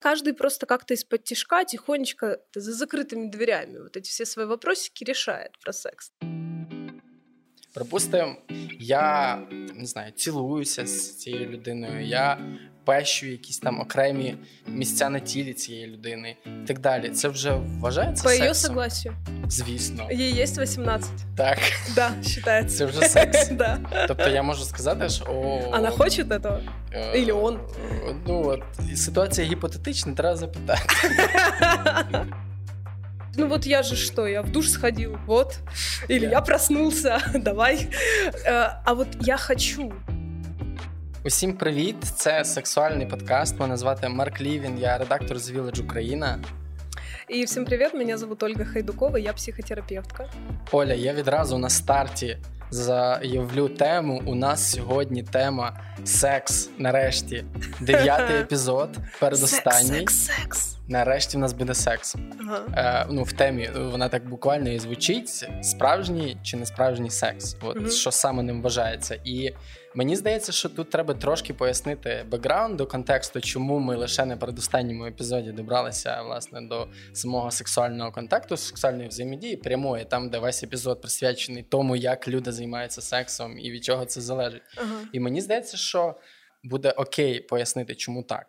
Каждый просто как-то из-под тишка тихонечко за закрытыми дверями вот эти все свои вопросики решает про секс. Припустимо, я не знаю, цілуюся з цією людиною, я пещу якісь там окремі місця на тілі цієї людини і так далі. Це вже вважається По сексом? ее согласию. Звісно. Ей есть 18. Так. Да, считается. Це вже секс. Да. Тобто я можу сказати, що о, Она хочет этого? е, Или он? Ну от ситуація гіпотетична, треба запитати. Ну вот я же что, я в душ сходил, вот. Или я проснулся, давай. Э, А вот я хочу. Усім привіт! Це сексуальний подкаст. Мене звати Марк Лівін, я редактор з Village Україна. І всім привіт! Мене звуть Ольга Хайдукова, я психотерапевтка. Оля, я відразу на старті заявлю тему. У нас сьогодні тема секс. Нарешті дев'ятий епізод, передостанній. Секс, секс, секс. Нарешті в нас буде секс. Ага. Е, ну, в темі вона так буквально і звучить: справжній чи не справжній секс. От Мгм. що саме ним вважається. І мені здається, що тут треба трошки пояснити бекграунд до контексту, чому ми лише на передостанньому епізоді добралися власне до самого сексуального контакту, сексуальної взаємодії прямої, там, де весь епізод присвячений тому, як люди займаються сексом і від чого це залежить. Ага. І мені здається, що буде окей пояснити, чому так.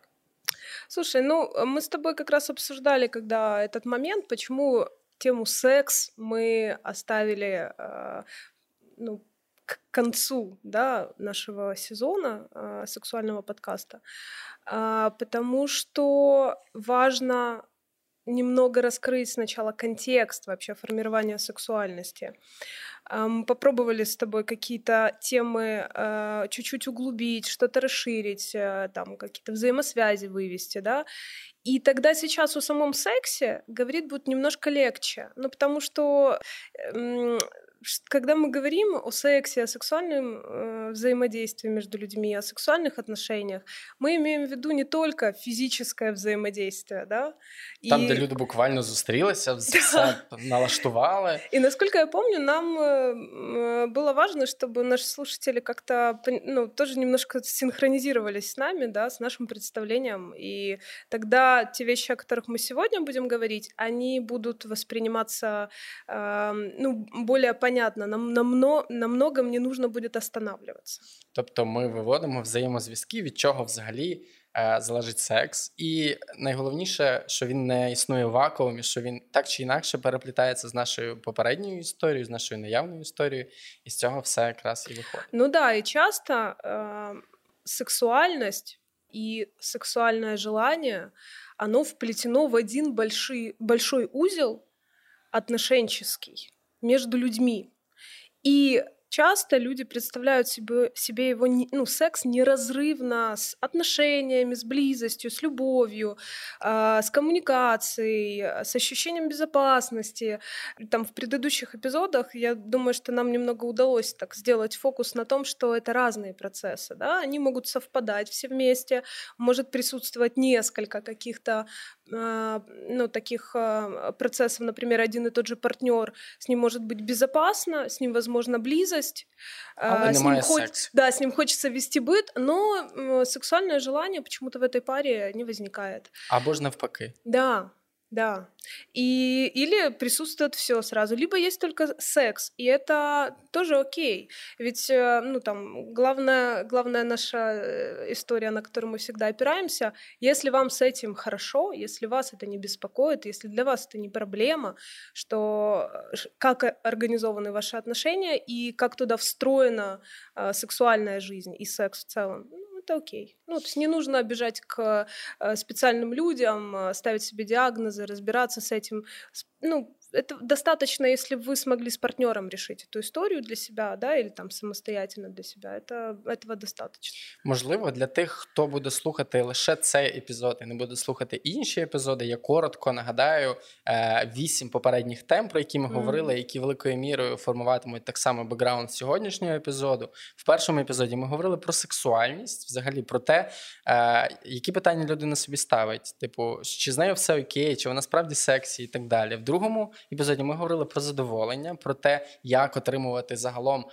Слушай, ну мы с тобой как раз обсуждали, когда этот момент, почему тему секс мы оставили э, ну, к концу да, нашего сезона э, сексуального подкаста, А, потому что важно немного раскрыть сначала контекст вообще формирования сексуальности. А, Мы попробовали с тобой какие-то темы э, чуть-чуть углубить, что-то расширить, э, там какие-то взаимосвязи вывести, да. И тогда сейчас о самом сексе говорить будет немножко легче. Ну, потому что когда мы говорим о сексе, о сексуальном э, взаимодействии между людьми, о сексуальных отношениях, мы имеем в виду не только физическое взаимодействие, да. Там, и... де люди буквально зустрілися, все налаштували. И насколько я помню, нам э, было важно, чтобы наши слушатели как-то ну, тоже немножко синхронизировались с нами, да, с нашим представлением. И тогда те вещи, о которых мы сегодня будем говорить, они будут восприниматься эм, ну, более понятно. Нам, на, мно- на многом не нужно будет останавливаться. Тобто ми виводимо взаємозв'язки, від чого взагалі е, залежить секс. І найголовніше, що він не існує в вакуумі, що він так чи інакше переплітається з нашою попередньою історією, з нашою наявною історією, і з цього все якраз і виходить. Ну да, и часто э, сексуальность и сексуальное желание, оно вплетено в один большой, большой узел отношенческий между людьми. И часто люди представляют себе, себе его, ну, секс неразрывно с отношениями, с близостью, с любовью, а, с коммуникацией, а, с ощущением безопасности. Там в предыдущих эпизодах, я думаю, что нам немного удалось так сделать фокус на том, что это разные процессы, да, они могут совпадать все вместе, может присутствовать несколько каких-то, а, ну, таких а, процессов, например, один и тот же партнер, с ним может быть безопасно, с ним возможна близость, а, Але с ним сексу. да, с ним хочется вести быт, но сексуальное желание почему-то в этой паре не возникает. Або ж навпаки. Да, да. И, или присутствует все сразу, либо есть только секс, и это тоже окей. Ведь, э, ну, там, главная, главная наша э, история, на которую мы всегда опираемся, если вам с этим хорошо, если вас это не беспокоит, если для вас это не проблема, что э, как организованы ваши отношения и как туда встроена э, сексуальная жизнь и секс в целом, ну, это окей. Ну, то есть не нужно бежать к э, специальным людям, э, ставить себе диагнозы, разбираться с этим. Ну, это достаточно, если вы смогли с партнером решить эту историю для себя, да, или там самостоятельно для себя. Это, этого достаточно. Можливо, для тих, хто буде слухати лише цей епізод і не буде слухати інші епізоди, я коротко нагадаю е, вісім попередніх тем, про які ми Мгм. говорили, які великою мірою формуватимуть так само бекграунд сьогоднішнього епізоду. В першому епізоді ми говорили про сексуальність, взагалі про те, е, які питання людина собі ставить, типу, чи з нею все окей, чи вона справді сексі і так далі. В другому епізоді ми говорили про задоволення, про те, як отримувати загалом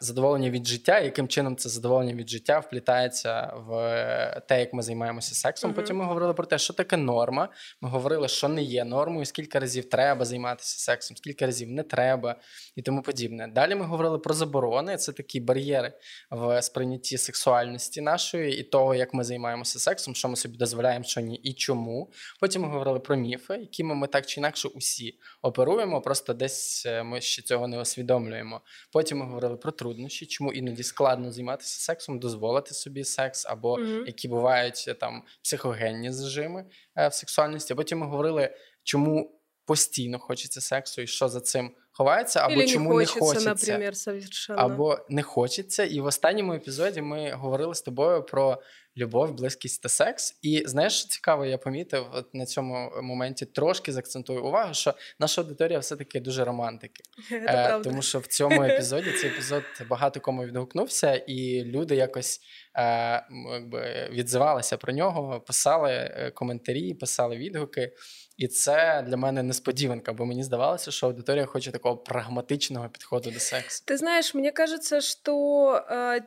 задоволення від життя, яким чином це задоволення від життя вплітається в те, як ми займаємося сексом. Uh-huh. Потім ми говорили про те, що таке норма. Ми говорили, що не є нормою, скільки разів треба займатися сексом, скільки разів не треба і тому подібне. Далі ми говорили про заборони. Це такі бар'єри в сприйнятті сексуальності нашої і того, як ми займаємося сексом, що ми собі дозволяємо, що ні, і чому. Потім ми говорили про міфи, якими ми так чи інакше усі оперуємо, просто десь е, ми ще цього не усвідомлюємо. Потім ми говорили про труднощі, чому іноді складно займатися сексом, дозволити собі секс, або mm які бувають е, там психогенні зажими е, в сексуальності. Потім ми говорили, чому постійно хочеться сексу, і що за цим ховається, або Или чому не хочеться, не хочеться, наприклад, або не хочеться. І в останньому епізоді ми говорили з тобою про любов, близькість та секс. І знаєш, що цікаво, я помітив от на цьому моменті трошки заакцентую увагу, що наша аудиторія все-таки дуже романтики. Е, Тому що в цьому епізоді цей епізод багато кому відгукнувся, і люди якось е, якби відзивалися про нього, писали е, коментарі, писали відгуки. І це для мене несподіванка, бо мені здавалося, що аудиторія хоче такого прагматичного підходу до сексу. Ти знаєш, мені кажется, що э,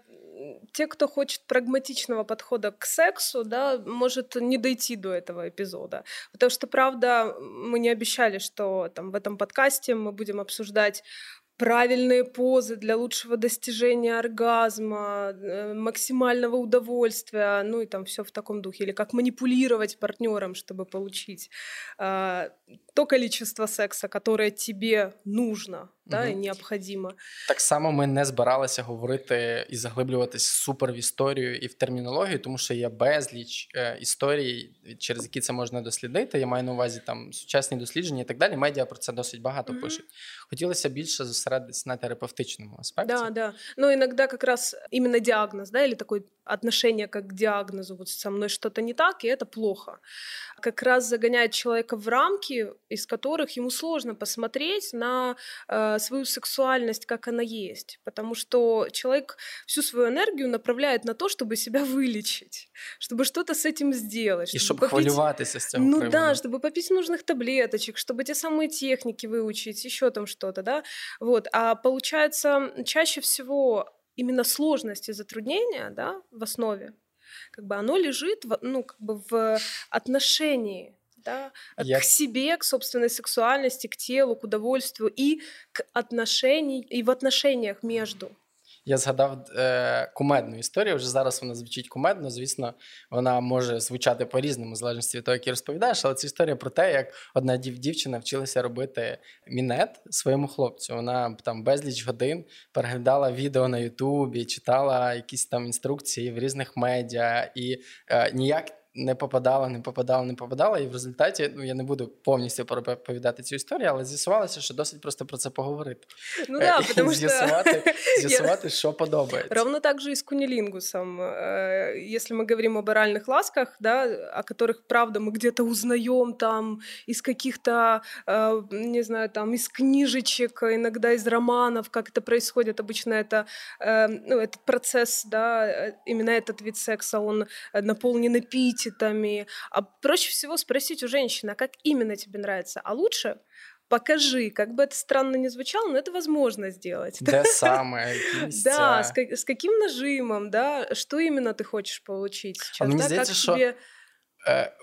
те, кто хочет прагматичного подхода к сексу, да, может не дойти до этого эпизода. Потому что, правда, мы не обещали, что там в этом подкасте мы будем обсуждать правильные позы для лучшего достижения оргазма, э, максимального удовольствия, ну и там все в таком духе, или как манипулировать партнером, чтобы получить э, то количество секса, которое тебе нужно да, угу. і необхідно. Так само ми не збиралися говорити і заглиблюватись супер в історію і в термінологію, тому що є безліч е, історій, через які це можна дослідити. Я маю на увазі там сучасні дослідження і так далі. Медіа про це досить багато угу. пишуть. Хотілося більше зосередитися на терапевтичному аспекті. Да, да. Ну, иногда как раз именно диагноз, да, или такое отношение как к диагнозу, вот со мной что-то не так, и это плохо. Как раз загоняет человека в рамки, из которых ему сложно посмотреть на э, свою сексуальность, как она есть. Потому что человек всю свою энергию направляет на то, чтобы себя вылечить, чтобы что-то с этим сделать. И чтобы попить... хвалюватися с Ну приводу. да, чтобы попить нужных таблеточек, чтобы те самые техники выучить, еще там что-то, да. Вот. А получается, чаще всего именно сложность и затруднения, да, в основе, как бы оно лежит, в, ну, как бы в отношении да, Я... к себе, к собственной сексуальности, к телу, к удовольствию и к отношений, и в отношениях между. Я згадав е, кумедну історію. Вже зараз вона звучить кумедно. Звісно, вона може звучати по-різному, в залежності від того, як розповідаєш, але це історія про те, як одна дів дівчина вчилася робити мінет своєму хлопцю. Вона там безліч годин переглядала відео на Ютубі, читала якісь там інструкції в різних медіа і е, ніяк не попадала, не попадала, не попадала. І в результаті ну я не буду повністю переповідати цю історію, але з'ясувалося, що досить просто про це поговорити. Ну да, потому з'ясувати, з'ясувати, що подобається. Ровно так же и с кунилингусом. Э, если мы говорим об оральных ласках, да, о которых, правда, мы где-то узнаем там из каких-то, э, не знаю, там, из книжечек, иногда из романов, как это происходит. Обычно это, э, ну, этот процесс, да, именно этот вид секса, он наполнен эпитетом, эпитетами. А проще всего спросить у женщины, а как именно тебе нравится? А лучше покажи, как бы это странно не звучало, но это возможно сделать. Да, самое. Да, с, с каким нажимом, да, что именно ты хочешь получить сейчас, а да, здається, как що тебе...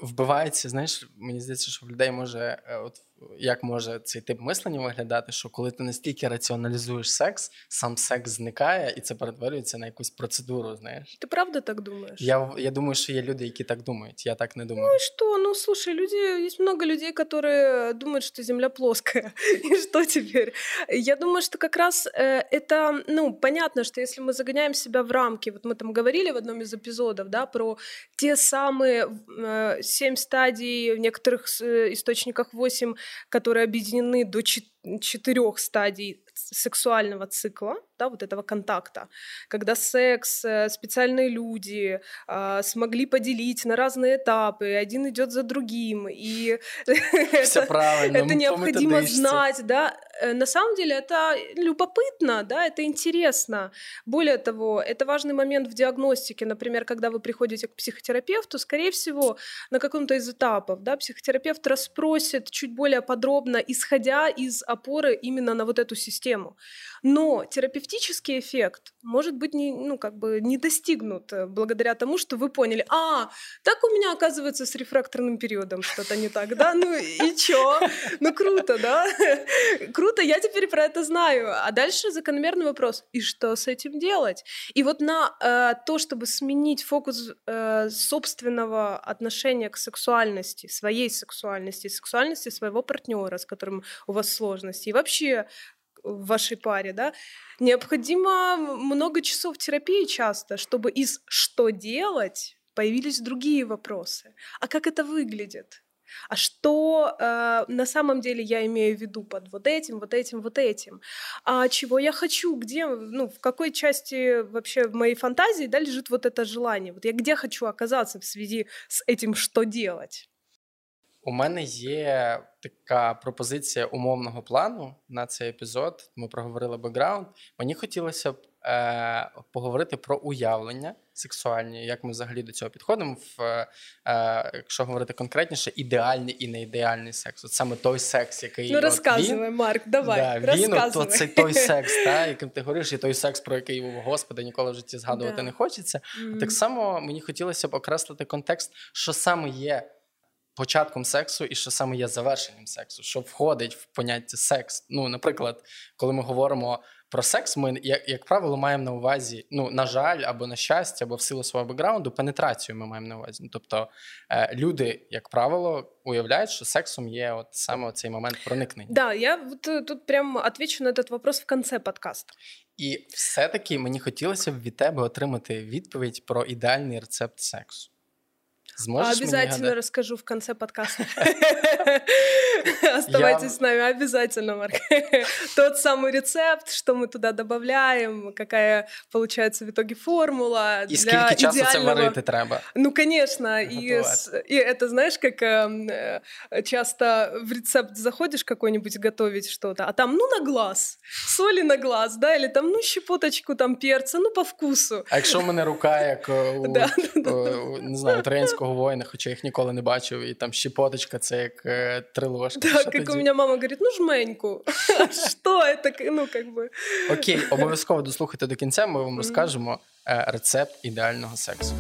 вбивається, знаєш, мені здається, що в людей може от як може цей тип мислення виглядати, що коли ти настільки раціоналізуєш секс, сам секс зникає і це перетворюється на якусь процедуру. Знаєш, ти правда так думаєш? Я я думаю, що є люди, які так думають. Я так не думаю. Ну и что? Ну слушай, люди есть много людей, которые думают, что Земля плоская. И что теперь? Я думаю, что как раз э, это, ну, понятно, что если мы загоняем себя в рамки, вот мы там говорили в одном из эпизодов, да, про те самые э, семь стадий, в некоторых э, источниках восемь которые объединены до четырех стадий сексуального цикла, да, вот этого контакта, когда секс, э, специальные люди э, смогли поделить на разные этапы, один идет за другим, и это необходимо знать, да. Э, на самом деле это любопытно, да, это интересно. Более того, это важный момент в диагностике. Например, когда вы приходите к психотерапевту, скорее всего, на каком-то из этапов, да, психотерапевт расспросит чуть более подробно, исходя из опоры именно на вот эту систему. Но терапевтический эффект может быть не, ну, как бы не достигнут э, благодаря тому, что вы поняли, а, так у меня оказывается с рефракторным периодом что-то не так, да, ну и чё? Ну круто, да? Круто, я теперь про это знаю. А дальше закономерный вопрос, и что с этим делать? И вот на э, то, чтобы сменить фокус э, собственного отношения к сексуальности, своей сексуальности, сексуальности своего партнера, с которым у вас сложности, и вообще в вашей паре, да, необходимо много часов терапии часто, чтобы из «что делать» появились другие вопросы. А как это выглядит? А что э, на самом деле я имею в виду под вот этим, вот этим, вот этим? А чего я хочу? Где, ну, в какой части вообще в моей фантазии да, лежит вот это желание? Вот я где хочу оказаться в связи с этим, что делать? У мене є така пропозиція умовного плану на цей епізод. Ми проговорили бекграунд. Мені хотілося б е, поговорити про уявлення сексуальні, як ми взагалі до цього підходимо. В, е, Якщо говорити конкретніше, ідеальний і неідеальний секс. От саме той секс, який Ну, розказуй, Марк, давай. Да, він, от, от, це той секс, та, яким ти говориш, і той секс, про який, Господи, ніколи в житті згадувати да. не хочеться. Mm-hmm. Так само мені хотілося б окреслити контекст, що саме є початком сексу і що саме є завершенням сексу, що входить в поняття секс. Ну, наприклад, коли ми говоримо про секс, ми, як, як правило, маємо на увазі, ну, на жаль, або на щастя, або в силу свого бекграунду, пенетрацію ми маємо на увазі. Тобто е, люди, як правило, уявляють, що сексом є от саме цей момент проникнення. Да, я вот э, тут прямо отвечу на этот вопрос в конце подкаста. І все-таки мені хотілося б від тебе отримати відповідь про ідеальний рецепт сексу. Сможешь Обязательно расскажу в конце подкаста. Оставайтесь с нами, обязательно, Марк. Тот самый рецепт, что мы туда добавляем, какая получается в итоге формула. И сколько часу це варити треба? Ну, конечно. И, и это, знаешь, как э, часто в рецепт заходишь какой-нибудь готовить что-то, а там, ну, на глаз, соли на глаз, да, или там, ну, щепоточку там перца, ну, по вкусу. А якщо в мене рука, як у, не знаю, українського воїна, хоча їх ніколи не бачив, і там щепоточка це як е, три ложки. Так, як у мене мама говорить, ну жменьку. Що это? Ну, как бы. Окей, обов'язково дослухайте до кінця, ми вам розкажемо е, рецепт ідеального сексу.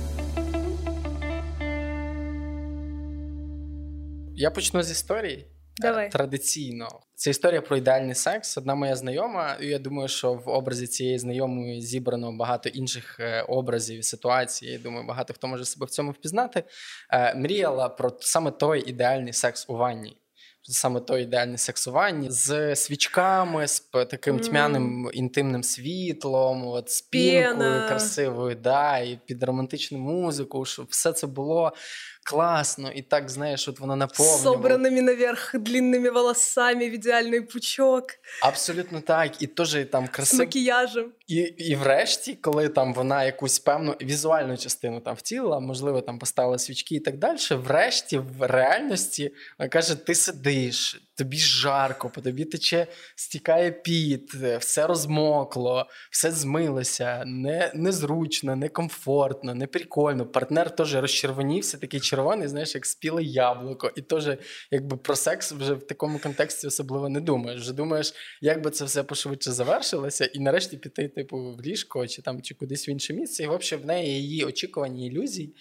Я почну з історії. Давай. Традиційно це історія про ідеальний секс. Одна моя знайома, і я думаю, що в образі цієї знайомої зібрано багато інших е, образів і ситуацій. Я Думаю, багато хто може себе в цьому впізнати. Е, мріяла про саме той ідеальний секс у ванні. Саме той ідеальний секс у ванні з свічками, з таким тьмяним інтимним світлом, от з пінкою красивою, да, і під романтичну музику, щоб все це було класно, і так, знаєш, от вона наповнювало. Собранными наверх длинными волосами в ідеальний пучок. Абсолютно так. І теж там красиво. З макіяжем. І і врешті, коли там вона якусь певну візуальну частину там втілила, можливо, там поставила свічки і так далі. Врешті, в реальності, вона каже: ти сидиш, тобі жарко, по тобі тече, стікає піт, все розмокло, все змилося, не, незручно, некомфортно, неприкольно. Партнер теж розчервонівся, такий червоний, знаєш, як спіле яблуко. І теж якби про секс вже в такому контексті особливо не думаєш. Вже думаєш, як би це все пошвидше завершилося, і нарешті піти, типу, в ліжко чи там чи кудись в інше місце. І взагалі в неї її очікувані ілюзії.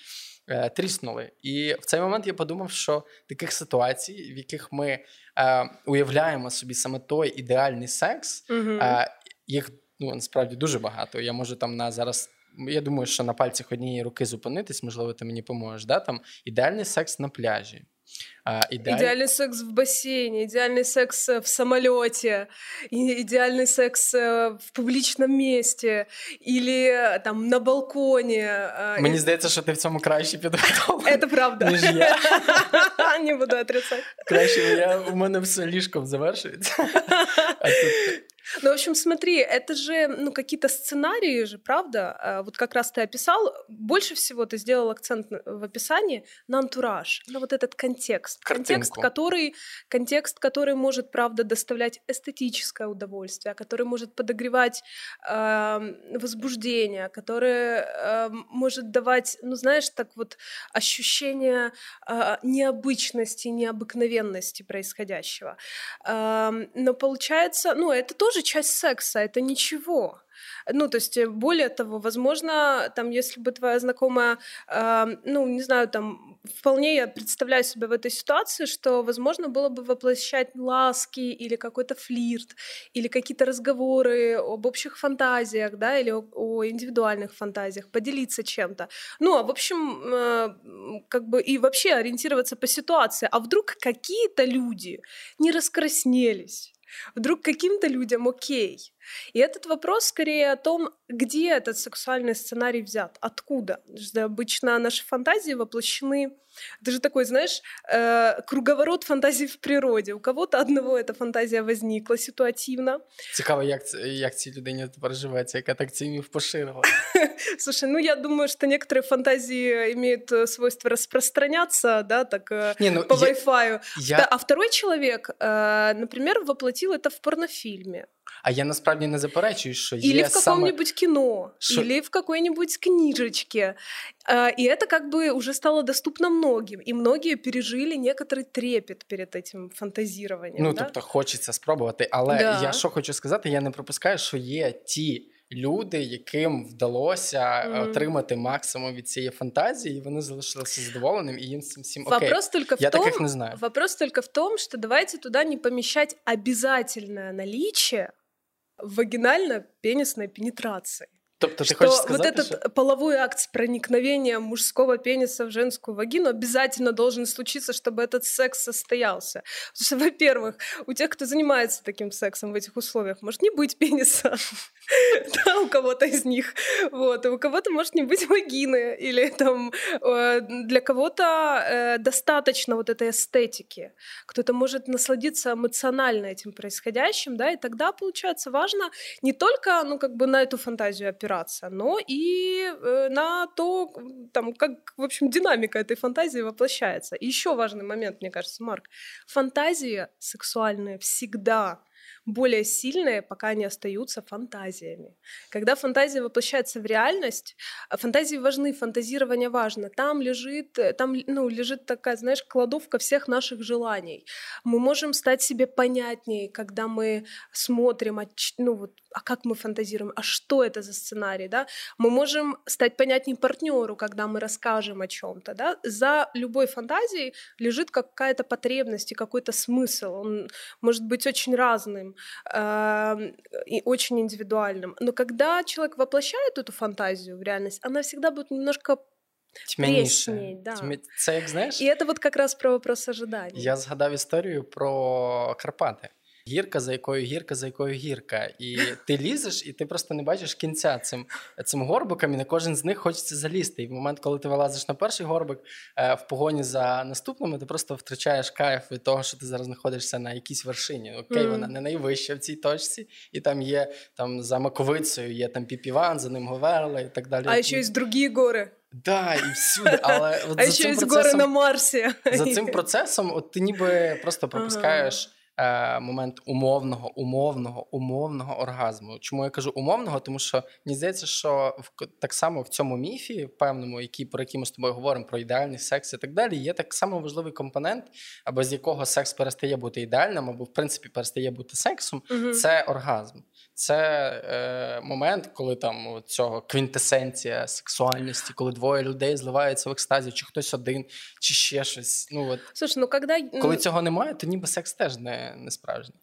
Е, тріснули. І в цей момент я подумав, що таких ситуацій, в яких ми е, уявляємо собі саме той ідеальний секс, е, їх ну насправді дуже багато. Я можу там на зараз. Я думаю, що на пальцях однієї руки зупинитись, можливо, ти мені поможеш. Да? Там Ідеальний секс на пляжі, А, идеаль... Идеальный секс в бассейне, идеальный секс в самолете, идеальный секс э, в публичном месте или там на балконі. Мені здається, що ти в цьому краще підготовлена. Це правда. Ніж я. Не буду отрицати. Краще я, у мене все ліжком завершується. А тут Ну, в общем, смотри, это же, ну, какие-то сценарии же, правда? А, вот как раз ты описал, больше всего ты сделал акцент в описании на антураж, на вот этот контекст. Картинку. Контекст, который, контекст, который может, правда, доставлять эстетическое удовольствие, который может подогревать э, возбуждение, который э, может давать, ну, знаешь, так вот ощущение э, необычности, необыкновенности происходящего. Э, но получается, ну, это тоже часть секса, это ничего. Ну, то есть, э, более того, возможно, там, если бы твоя знакомая, э, ну, не знаю, там, вполне я представляю себя в этой ситуации, что, возможно, было бы воплощать ласки или какой-то флирт, или какие-то разговоры об общих фантазиях, да, или о, о индивидуальных фантазиях, поделиться чем-то. Ну, а в общем, э, как бы и вообще ориентироваться по ситуации. А вдруг какие-то люди не раскраснелись, Вдруг каким-то людям окей. И этот вопрос скорее о том, где этот сексуальный сценарий взят, откуда. Обычно наши фантазии воплощены это же такой, знаешь, э, круговорот фантазий в природе. У кого-то одного эта фантазия возникла ситуативно. Цікаво, як, як цій людині тепер живеться, яка так цінів поширила. Слушай, ну я думаю, что некоторые фантазии имеют э, свойство распространяться, да, так э, Не, ну, по я, Wi-Fi. Я... А второй человек, э, например, воплотил это в порнофильме. А я насправді не заперечую, що є Или в каком-нибудь саме... кино, Шо... или в какой-нибудь книжечке. И это как бы уже стало доступно многим, и многие пережили некоторый трепет перед этим фантазированием. Ну, да? тобто хочеться спробувати, але да. я що хочу сказати, я не пропускаю, що є ті. Люди, яким вдалося mm. отримати максимум від цієї фантазії, і вони залишилися задоволеним, і їм цим всім окей. Вопрос только Я в том, таких не знаю. Вопрос только в том, что давайте туда не помещать обязательное наличие вагинально-пенисной пенетрации. Тобто, что хочешь сказать, вот этот что... половой акт с проникновением мужского пениса в женскую вагину обязательно должен случиться, чтобы этот секс состоялся. Потому что, во-первых, у тех, кто занимается таким сексом в этих условиях, может не быть пениса. Да, у кого-то из них, вот, у кого-то может не быть вагины, или там э, для кого-то э, достаточно вот этой эстетики, кто-то может насладиться эмоционально этим происходящим, да, и тогда, получается, важно не только, ну, как бы на эту фантазию опираться, опираться, но и э, на то, там, как, в общем, динамика этой фантазии воплощается. Еще важный момент, мне кажется, Марк. Фантазии сексуальные всегда более сильные, пока они остаются фантазиями. Когда фантазия воплощается в реальность, а фантазии важны, фантазирование важно. Там лежит, э, там, ну, лежит такая, знаешь, кладовка всех наших желаний. Мы можем стать себе понятнее, когда мы смотрим, ну, вот, а как мы фантазируем, а что это за сценарий, да? Мы можем стать понятнее партнеру, когда мы расскажем о чем-то, да? За любой фантазией лежит какая-то потребность и какой-то смысл. Он может быть очень разным э, и очень индивидуальным. Но когда человек воплощает эту фантазию в реальность, она всегда будет немножко Тьмяніше. да. Тьмя... Це як знаєш? І це вот как раз про вопрос ожидания. Я згадав історію про Карпати. Гірка, за якою гірка, за якою гірка. І ти лізеш, і ти просто не бачиш кінця цим цим горбикам, і на кожен з них хочеться залізти. І в момент, коли ти вилазиш на перший горбик е, в погоні за наступними, ти просто втрачаєш кайф від того, що ти зараз знаходишся на якійсь вершині. Окей, mm. вона не найвища в цій точці, і там є там за Маковицею, є там Піпіван, за ним Говерла і так далі. А ще є другі гори. Да, і всюди, але от а за ще цим процесом, гори на Марсі. За цим процесом, от ти ніби просто пропускаєш. Ага е, момент умовного, умовного, умовного оргазму. Чому я кажу умовного? Тому що мені здається, що в так само в цьому міфі, певному, який про який ми з тобою говоримо, про ідеальний секс і так далі, є так само важливий компонент, або з якого секс перестає бути ідеальним, або в принципі перестає бути сексом. Угу. Це оргазм. Це е, момент, коли там цього квінтесенція сексуальності, коли двоє людей зливаються в екстазі, чи хтось один, чи ще щось. Ну от Слушай, ну когда коли цього немає, то ніби секс теж не, не справжній.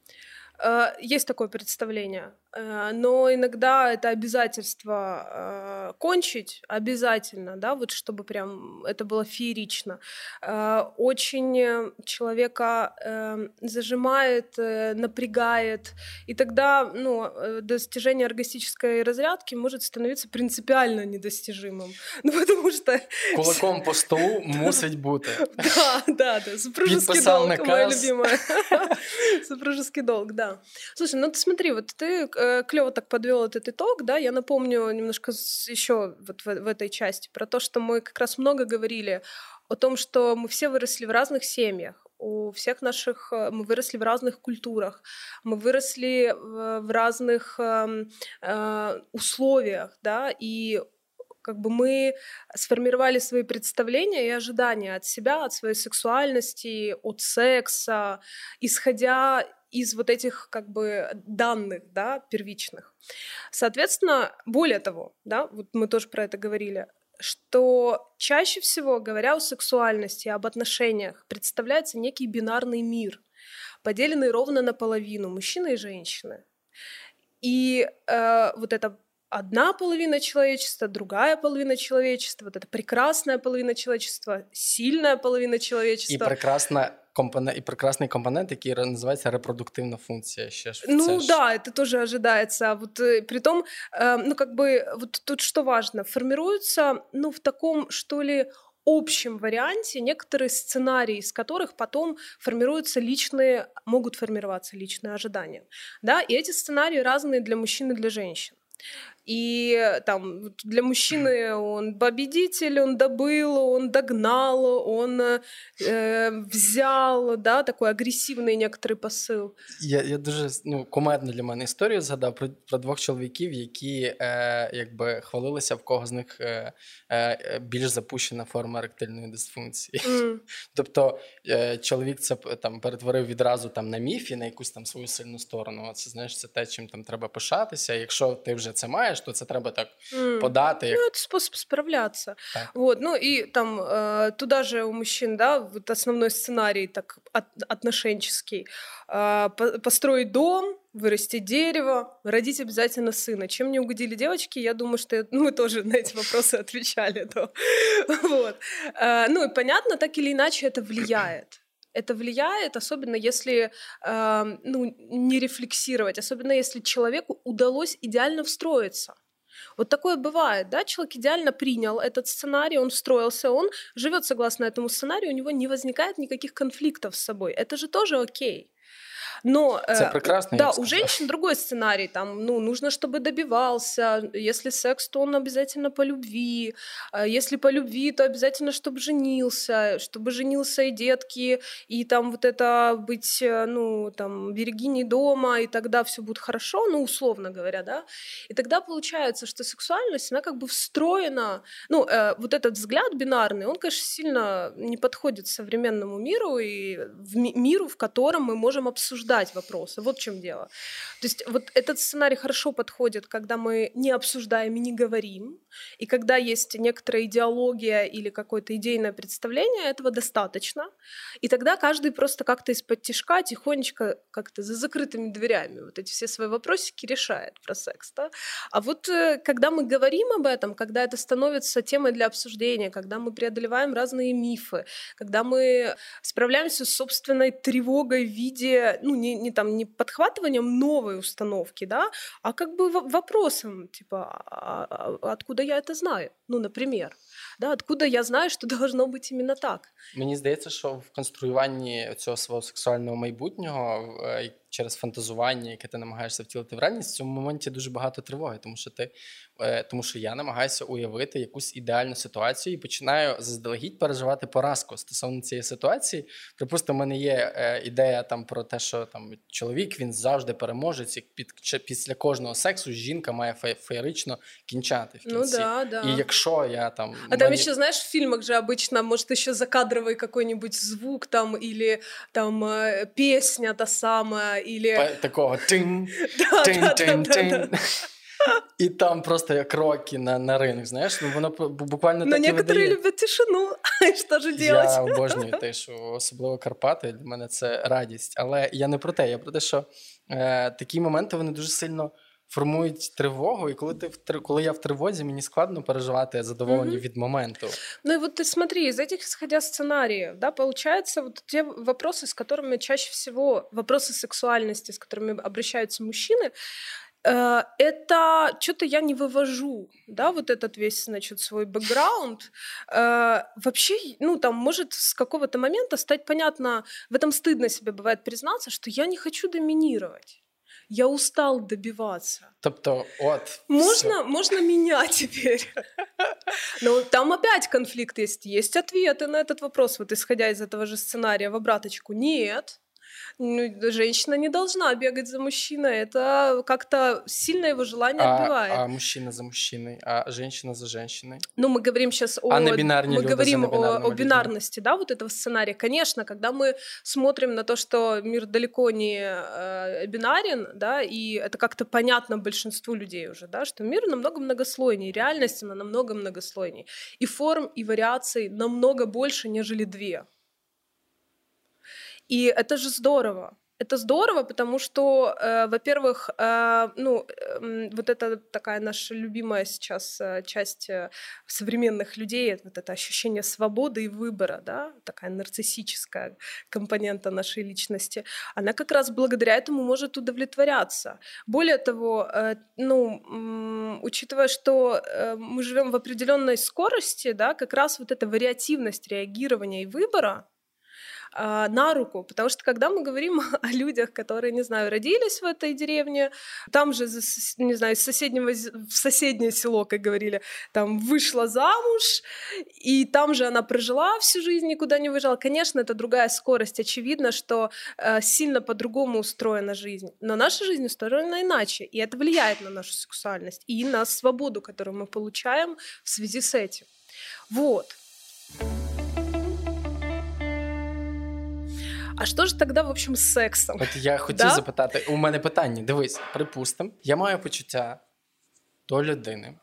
Есть такое представление. Э, но иногда это обязательство э, кончить обязательно, да, вот чтобы прям это было феерично. Э, очень человека э, зажимает, э, напрягает, и тогда, ну, достижение оргастической разрядки может становиться принципиально недостижимым, ну потому что кулаком по столу мусить бути. Да, да, да, супружеский долг, моя любимая. Супружеский долг, да. Слушай, ну ты смотри, вот ты клево так подвел этот итог, да, я напомню немножко еще вот в, в этой части про то, что мы как раз много говорили о том, что мы все выросли в разных семьях, у всех наших, э, мы выросли в разных культурах, мы выросли в, разных э, э, условиях, да, и как бы мы сформировали свои представления и ожидания от себя, от своей сексуальности, от секса, исходя из вот этих как бы данных, да, первичных. Соответственно, более того, да, вот мы тоже про это говорили, что чаще всего, говоря о сексуальности, об отношениях, представляется некий бинарный мир, поделенный ровно наполовину мужчины и женщины. И э, вот эта одна половина человечества, другая половина человечества, вот эта прекрасная половина человечества, сильная половина человечества. И прекрасна компонент, и прекрасний компонент, який називається репродуктивна функция. Ще ж ну да, это тоже ожидается. Вот э, при том, э, ну как бы вот тут что важно, формируется, ну в таком что ли общем варианте некоторые сценарии, из которых потом формируются личные, могут формироваться личные ожидания. Да? И эти сценарии разные для мужчин и для женщин. И там для мужчины он победитель, он добыл, он догнал, он э, взял, да, такой агресивний некоторий посил. Я я дуже ну, комедну для мене історію згадав про про двох чоловіків, які е, якби хвалилися, в кого з них е, е, більш запущена форма еректильної дисфункції. Mm. Тобто е, чоловік це там перетворив відразу там на міфі, на якусь там свою сильну сторону. Це знаєш, це те, чим там треба пишатися. Якщо ти вже це маєш Знаєш, то це треба так mm. подати. Як... Ну, это способ справляться. Так. Вот, ну и там э, туда же у мужчин, да, вот основной сценарий так от, отношенческий. Э, построить дом, вырастить дерево, родить обязательно сына. Чем не угодили девочки, я думаю, что ну, мы тоже на эти вопросы отвечали. То. Вот. Э, ну и понятно, так или иначе это влияет это влияет, особенно если э, ну, не рефлексировать, особенно если человеку удалось идеально встроиться. Вот такое бывает, да, человек идеально принял этот сценарий, он встроился, он живет согласно этому сценарию, у него не возникает никаких конфликтов с собой. Это же тоже окей. Но это э, прекрасно. Да, у женщин другой сценарий. Там, ну, нужно, чтобы добивался. Если секс, то он обязательно по любви. А если по любви, то обязательно, чтобы женился, чтобы женился и детки, и там вот это быть, э, ну, там, берегиней дома, и тогда все будет хорошо, ну, условно говоря, да. И тогда получается, что сексуальность, она как бы встроена, ну, э, вот этот взгляд бинарный, он, конечно, сильно не подходит современному миру и в ми- миру, в котором мы можем обсуждать обсуждать вопросы. Вот в чем дело. То есть вот этот сценарий хорошо подходит, когда мы не обсуждаем и не говорим, и когда есть некоторая идеология или какое-то идейное представление, этого достаточно. И тогда каждый просто как-то из-под тяжка тихонечко как-то за закрытыми дверями вот эти все свои вопросики решает про секс. Да? А вот э, когда мы говорим об этом, когда это становится темой для обсуждения, когда мы преодолеваем разные мифы, когда мы справляемся с собственной тревогой в виде, ну, не, не там, не подхватыванием новой установки, да, а как бы вопросом, типа, а, а, откуда я это знаю? Ну, например. Да, Откуда я знаю, що должно бути іменно так? Мені здається, що в конструюванні цього свого сексуального майбутнього через фантазування, яке ти намагаєшся втілити в реальність, в цьому моменті дуже багато тривоги, тому що ти, е, тому що я намагаюся уявити якусь ідеальну ситуацію і починаю заздалегідь переживати поразку стосовно цієї ситуації. Припустимо, в мене є е, ідея там про те, що там чоловік він завжди переможець, як під після кожного сексу жінка має феєрично кінчати в ну кінці. Ну, да, да. І якщо я там а там еще знаешь в фільмах же обычно может еще закадровый какой-нибудь звук там или там э, песня та самая или... Такого тин, тин, тин, тин. І там просто кроки на на ринок, знаєш, ну воно буквально Но так і видає. люблять тишину, що ж делать? Я обожнюю тишу, особливо Карпати, для мене це радість. Але я не про те, я про те, що е, такі моменти вони дуже сильно формують тривогу, і коли ти в коли я в тривозі, мені складно переживати задоволення mm-hmm. від моменту. Ну и вот ты смотри, из этих исходя сценариев, да, получается вот те вопросы, с которыми чаще всего вопросы сексуальности, с которыми обращаются мужчины, э, это что-то я не вывожу, да, вот этот весь, значит, свой бэкграунд. Э, вообще, ну, там, может с какого-то момента стать понятно, в этом стыдно себе бывает признаться, что я не хочу доминировать я устал добиваться. Тобто, от можно, можно меня теперь. Но там опять конфликт есть. Есть ответы на этот вопрос, вот исходя из этого же сценария в обраточку. Нет, ну, женщина не должна бегать за мужчиной. Это как-то сильно его желание а, отбивает. А мужчина за мужчиной, а женщина за женщиной. Ну, мы говорим сейчас о... А на мы говорим о, о бинарности, да, вот этого сценария. Конечно, когда мы смотрим на то, что мир далеко не э, бинарен, да, и это как-то понятно большинству людей уже, да, что мир намного многослойней, реальность она намного многослойней. И форм, и вариаций намного больше, нежели две. И это же здорово. Это здорово, потому что, э, во-первых, э, ну, э, вот это такая наша любимая сейчас э, часть э, современных людей, вот это ощущение свободы и выбора, да, такая нарциссическая компонента нашей личности, она как раз благодаря этому может удовлетворяться. Более того, э, ну, э, учитывая, что э, мы живем в определенной скорости, да, как раз вот эта вариативность реагирования и выбора, а, на руку, потому что когда мы говорим о людях, которые, не знаю, родились в этой деревне, там же, не знаю, из соседнего, в соседнее село, как говорили, там вышла замуж, и там же она прожила всю жизнь, никуда не выезжала. Конечно, это другая скорость, очевидно, что э, сильно по-другому устроена жизнь, но наша жизнь устроена иначе, и это влияет на нашу сексуальность и на свободу, которую мы получаем в связи с этим. Вот. А що ж тоді, в общем, з сексом? От я хотів да? запитати, у мене питання: дивись, припустимо, я маю почуття до людини.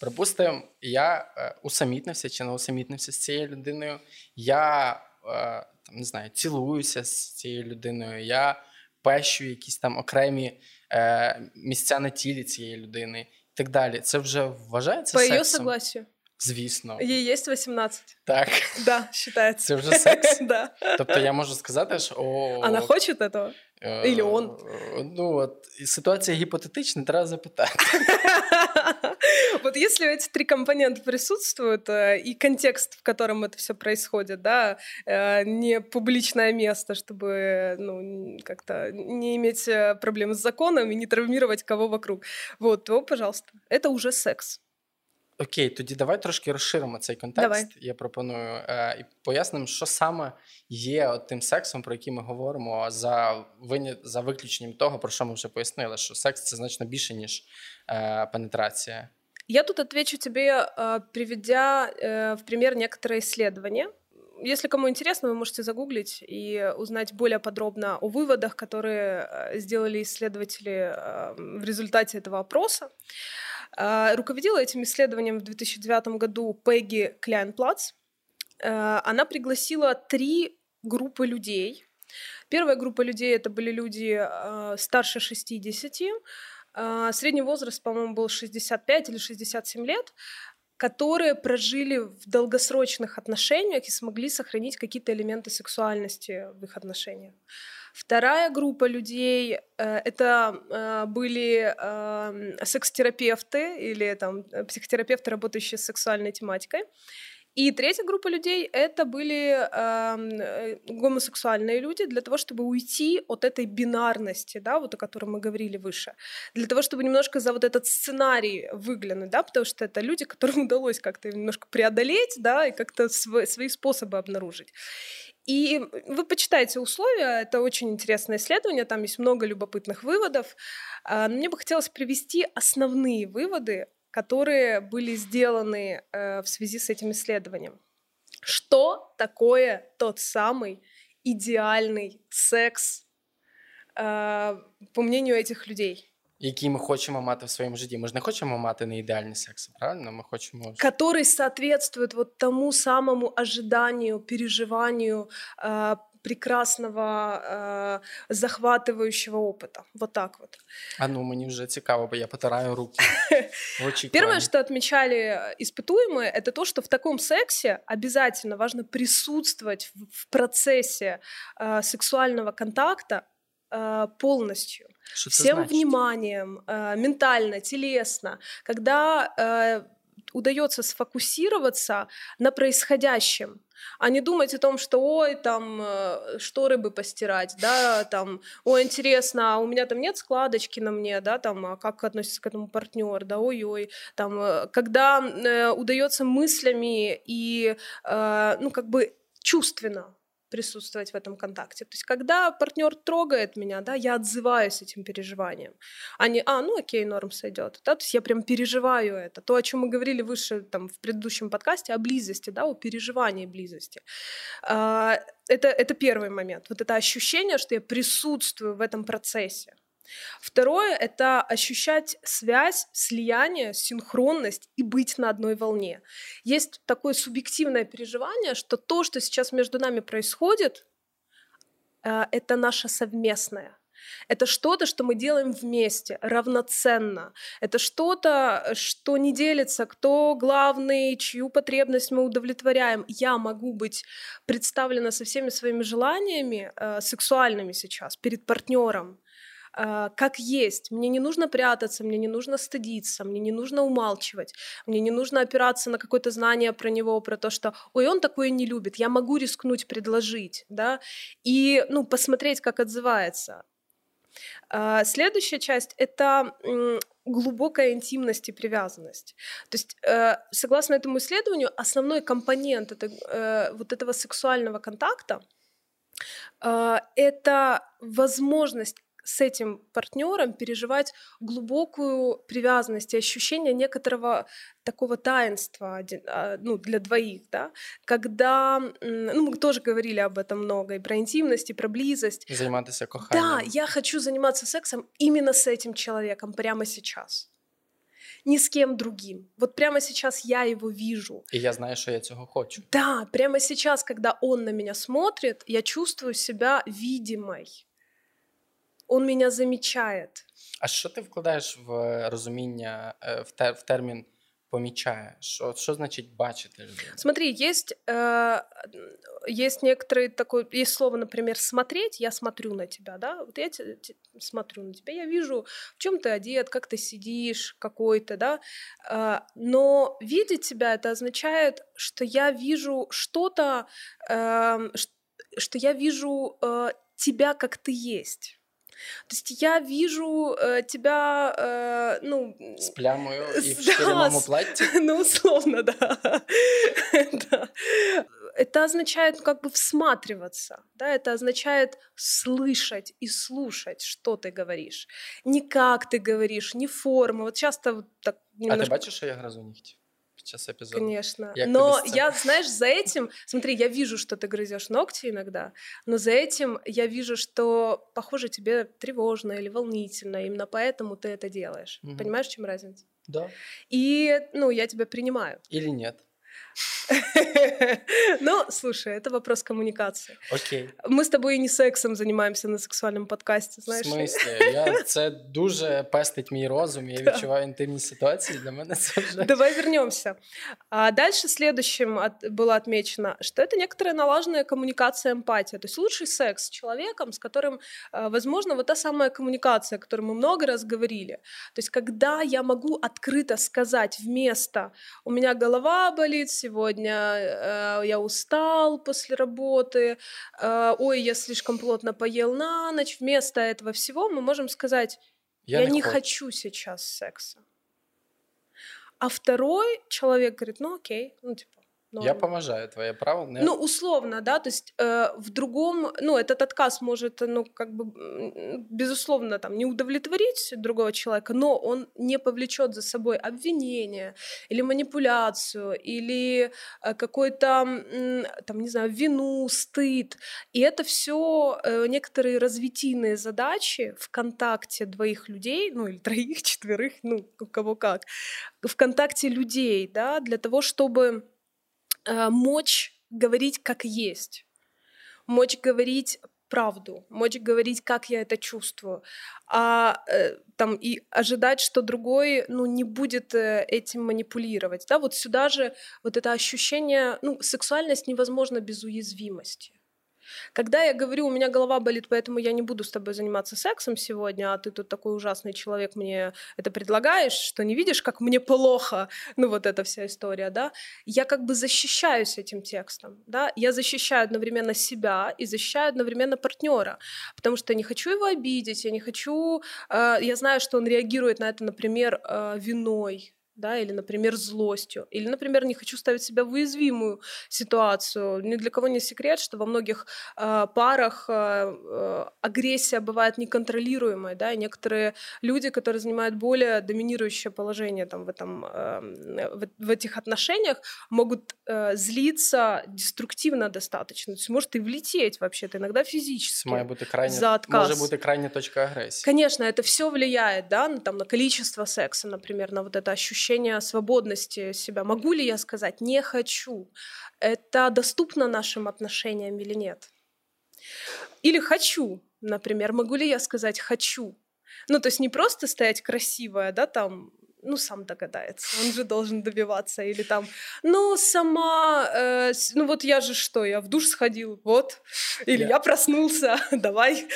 Припустимо, я е, усамітнився чи не усамітнився з цією людиною. Я е, там не знаю, цілуюся з цією людиною, я пещу якісь там окремі е, місця на тілі цієї людини і так далі. Це вже вважається По сексом? її согласію. Звісно. Їй є 18. Так. Да, считается. Це вже секс? да. Тобто я можу сказати, що... О, Она хочет этого? Е, Или он? Ну, от, ситуація гіпотетична, треба запитати. Вот если эти три компонента присутствуют, э, и контекст, в котором это все происходит, да, э, не публичное место, чтобы, ну, как-то не иметь э, проблем с законом и не травмировать кого вокруг, вот, то, пожалуйста, это уже секс. Окей, тоді давай трошки розширимо цей контекст. Давай. Я пропоную е, і пояснимо, що саме є от тим сексом, про який ми говоримо, за виня... за виключенням того, про що ми вже пояснили, що секс це значно більше, ніж е, пенетрація. Я тут отвечу тебе, э, приведя э, в пример некоторые исследования. Если кому интересно, вы можете загуглить и узнать более подробно о выводах, которые э, сделали исследователи в результате этого опроса. А, руководила этим исследованием в 2009 году Пегги Кляйнплац. А, она пригласила три группы людей. Первая группа людей это были люди а, старше 60, средний возраст, по-моему, был 65 или 67 лет, которые прожили в долгосрочных отношениях и смогли сохранить какие-то элементы сексуальности в их отношениях. Вторая группа людей э, это э, были э, секс-терапевты или там психотерапевты, работающие с сексуальной тематикой. И третья группа людей это были э, гомосексуальные люди для того, чтобы уйти от этой бинарности, да, вот о которой мы говорили выше, для того, чтобы немножко за вот этот сценарий выглянуть, да, потому что это люди, которым удалось как-то немножко преодолеть, да, и как-то свои, свои способы обнаружить. И вы почитайте условия, это очень интересное исследование, там есть много любопытных выводов. А, мне бы хотелось привести основные выводы, которые были сделаны э, в связи с этим исследованием. Что такое тот самый идеальный секс, э, по мнению этих людей? Який ми хочемо мати в своєму житті. Ми ж не хочемо мати не ідеальний секс, правильно? Ми хочемо... Который соответствует вот тому самому ожиданию, переживанию, прекрасного, э, захватывающего опыта. Вот так вот. А ну, мені вже цікаво, бо я потираю руки. Первое, что отмечали испытуемые, это то, что в таком сексе обязательно важно присутствовать в процессе э, сексуального контакта э, полностью, Что всем значит? вниманием, э, ментально, телесно, когда э, удается сфокусироваться на происходящем, а не думать о том, что ой, там э, шторы бы постирать, да, там, ой, интересно, а у меня там нет складочки на мне, да, там, а как относится к этому партнер, да, ой-ой, там, когда э, удается мыслями и, э, ну, как бы чувственно присутствовать в этом контакте. То есть, когда партнер трогает меня, да, я отзываюсь этим переживанием, а не, а, ну окей, норм сойдет. Да, то есть я прям переживаю это. То, о чем мы говорили выше там, в предыдущем подкасте, о близости, да, о переживании близости. А, это, это первый момент. Вот это ощущение, что я присутствую в этом процессе. Второе — это ощущать связь, слияние, синхронность и быть на одной волне. Есть такое субъективное переживание, что то, что сейчас между нами происходит, э, это наше совместное. Это что-то, что мы делаем вместе, равноценно. Это что-то, что не делится, кто главный, чью потребность мы удовлетворяем. Я могу быть представлена со всеми своими желаниями э, сексуальными сейчас перед партнером как есть. Мне не нужно прятаться, мне не нужно стыдиться, мне не нужно умалчивать, мне не нужно опираться на какое-то знание про него, про то, что «ой, он такое не любит, я могу рискнуть предложить», да, и, ну, посмотреть, как отзывается. А, следующая часть — это глубокая интимность и привязанность. То есть, э, согласно этому исследованию, основной компонент это, э, вот этого сексуального контакта э, это возможность с этим партнером переживать глубокую привязанность и ощущение некоторого такого таинства а, ну, для двоих, да, когда, ну, мы тоже говорили об этом много, и про интимность, и про близость. Заниматься коханием. Да, я хочу заниматься сексом именно с этим человеком прямо сейчас. Ни с кем другим. Вот прямо сейчас я его вижу. И я знаю, что я цього хочу. Да, прямо сейчас, когда он на меня смотрит, я чувствую себя видимой он меня замечает. А що ти вкладаєш в розуміння, в, те, в термін помічає? Що, що значить бачити людину? Смотри, есть, э, есть некоторые такое, есть слово, например, смотреть, я смотрю на тебя, да, вот я те, те, смотрю на тебя, я вижу, в чем ты одет, как ты сидишь, какой-то, да, э, но видеть тебя это означает, что я вижу что-то, э, что я вижу э, тебя, как ты есть. То есть я вижу э, тебя, э, ну... С плямою и в шкіряному платье? Ну, условно, да. да. Это означает как бы всматриваться, да, это означает слышать и слушать, что ты говоришь. Не как ты говоришь, не форма. Вот часто вот так немножко... А ты бачишь, что я грозу нігті? Час эпизода. Конечно. Як но я, знаешь, за этим, смотри, я вижу, что ты грызешь ногти иногда, но за этим я вижу, что, похоже, тебе тревожно или волнительно, именно поэтому ты это делаешь. Угу. Понимаешь, в чем разница? Да. И, ну, я тебя принимаю. Или нет. Ну, слушай, это вопрос коммуникации. Окей. Мы с тобой не сексом занимаемся на сексуальном подкасте, знаєш? В смысле? Я, це дуже пестить мій розум, я відчуваю інтимні ситуації, для мене це вже... Давай вернемся. А дальше следующим от, было отмечено, что это некоторая налаженная коммуникация, эмпатия. То есть лучший секс с человеком, с которым, а, возможно, вот та самая коммуникация, о которой мы много раз говорили. То есть когда я могу открыто сказать вместо «у меня голова болит», сегодня э, я устал после работы, э, ой, я слишком плотно поел на ночь. Вместо этого всего мы можем сказать, я, я не, не хочу сейчас секса. А второй человек говорит, ну окей, ну типа, норм. Я поможаю, твое право. Но... Ну, условно, да, то есть э, в другом, ну, этот отказ может, ну, как бы, безусловно, там, не удовлетворить другого человека, но он не повлечет за собой обвинение или манипуляцию, или э, какой-то, э, там, не знаю, вину, стыд. И это все э, некоторые развитийные задачи в контакте двоих людей, ну, или троих, четверых, ну, у кого как, в контакте людей, да, для того, чтобы э, мочь говорить как есть. мочь говорить правду, мочь говорить, как я это чувствую, а э, там и ожидать, что другой, ну, не будет э, этим манипулировать, да, вот сюда же вот это ощущение, ну, сексуальность невозможна без уязвимости. Когда я говорю, у меня голова болит, поэтому я не буду с тобой заниматься сексом сегодня, а ты тут такой ужасный человек, мне это предлагаешь, что не видишь, как мне плохо, ну вот эта вся история, да, я как бы защищаюсь этим текстом, да, я защищаю одновременно себя и защищаю одновременно партнера, потому что я не хочу его обидеть, я не хочу, э, я знаю, что он реагирует на это, например, э, виной, да, или, например, злостью, или, например, не хочу ставить себя в уязвимую ситуацию. Ни для кого не секрет, что во многих э, парах э, э, агрессия бывает неконтролируемой, да, и некоторые люди, которые занимают более доминирующее положение там в этом, э, в, в этих отношениях, могут э, злиться деструктивно достаточно, то есть может и влететь вообще-то, иногда физически. Має бути крайня, за отказ. Може бути крайняя точка агрессии. Конечно, это все влияет, да, на, там, на количество секса, например, на вот это ощущение ощущение свободности себя. Могу ли я сказать «не хочу»? Это доступно нашим отношениям или нет? Или «хочу», например. Могу ли я сказать «хочу»? Ну, то есть не просто стоять красивая, да, там, ну, сам догадается, он же должен добиваться, или там, ну, сама, э, ну, вот я же что, я в душ сходил, вот, или yeah. я проснулся, давай,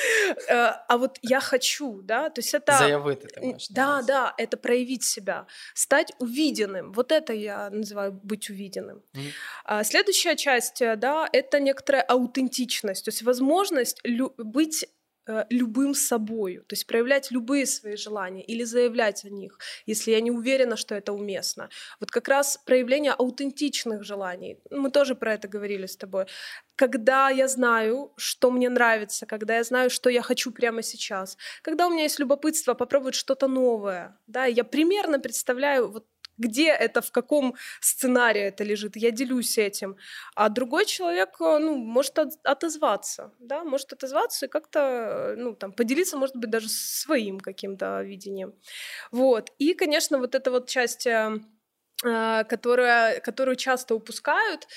э, а вот я хочу, да, то есть это... Заявить это можешь. Да, да, это проявить себя, стать увиденным, вот это я называю быть увиденным. Mm-hmm. А следующая часть, э, да, это некоторая аутентичность, то есть возможность лю- быть любым собою, то есть проявлять любые свои желания или заявлять о них, если я не уверена, что это уместно. Вот как раз проявление аутентичных желаний, мы тоже про это говорили с тобой, когда я знаю, что мне нравится, когда я знаю, что я хочу прямо сейчас, когда у меня есть любопытство попробовать что-то новое, да, я примерно представляю вот где это, в каком сценарии это лежит, я делюсь этим. А другой человек, э, ну, может отозваться, да, может отозваться и как-то, э, ну, там, поделиться, может быть, даже своим каким-то видением. Вот. И, конечно, вот эта вот часть э, которая, которую часто упускают,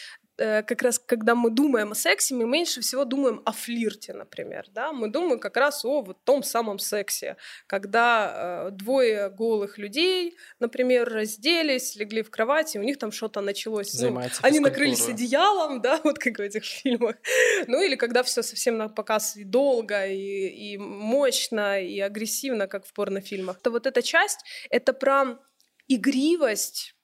как раз когда мы думаем о сексе, мы меньше всего думаем о флирте, например, да, мы думаем как раз о вот том самом сексе, когда э, двое голых людей, например, разделись, легли в кровати, у них там что-то началось, ну, они накрылись одеялом, да, вот как в этих фильмах, ну или когда все совсем на показ и долго, и, и мощно, и агрессивно, как в порнофильмах, то вот эта часть, это про игривость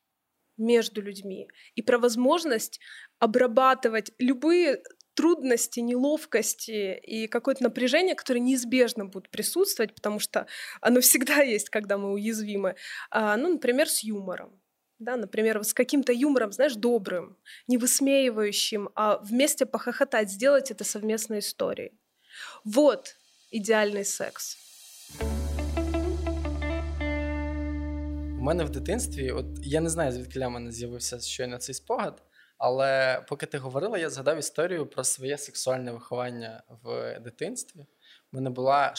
между людьми и про возможность обрабатывать любые трудности, неловкости и какое-то напряжение, которое неизбежно будет присутствовать, потому что оно всегда есть, когда мы уязвимы. А, ну, например, с юмором. Да, например, с каким-то юмором, знаешь, добрым, не высмеивающим, а вместе похохотать, сделать это совместной историей. Вот идеальный секс. У мене в дитинстві, от я не знаю, звідки в мене з'явився щойно цей спогад. Але поки ти говорила, я згадав історію про своє сексуальне виховання в дитинстві. У мене була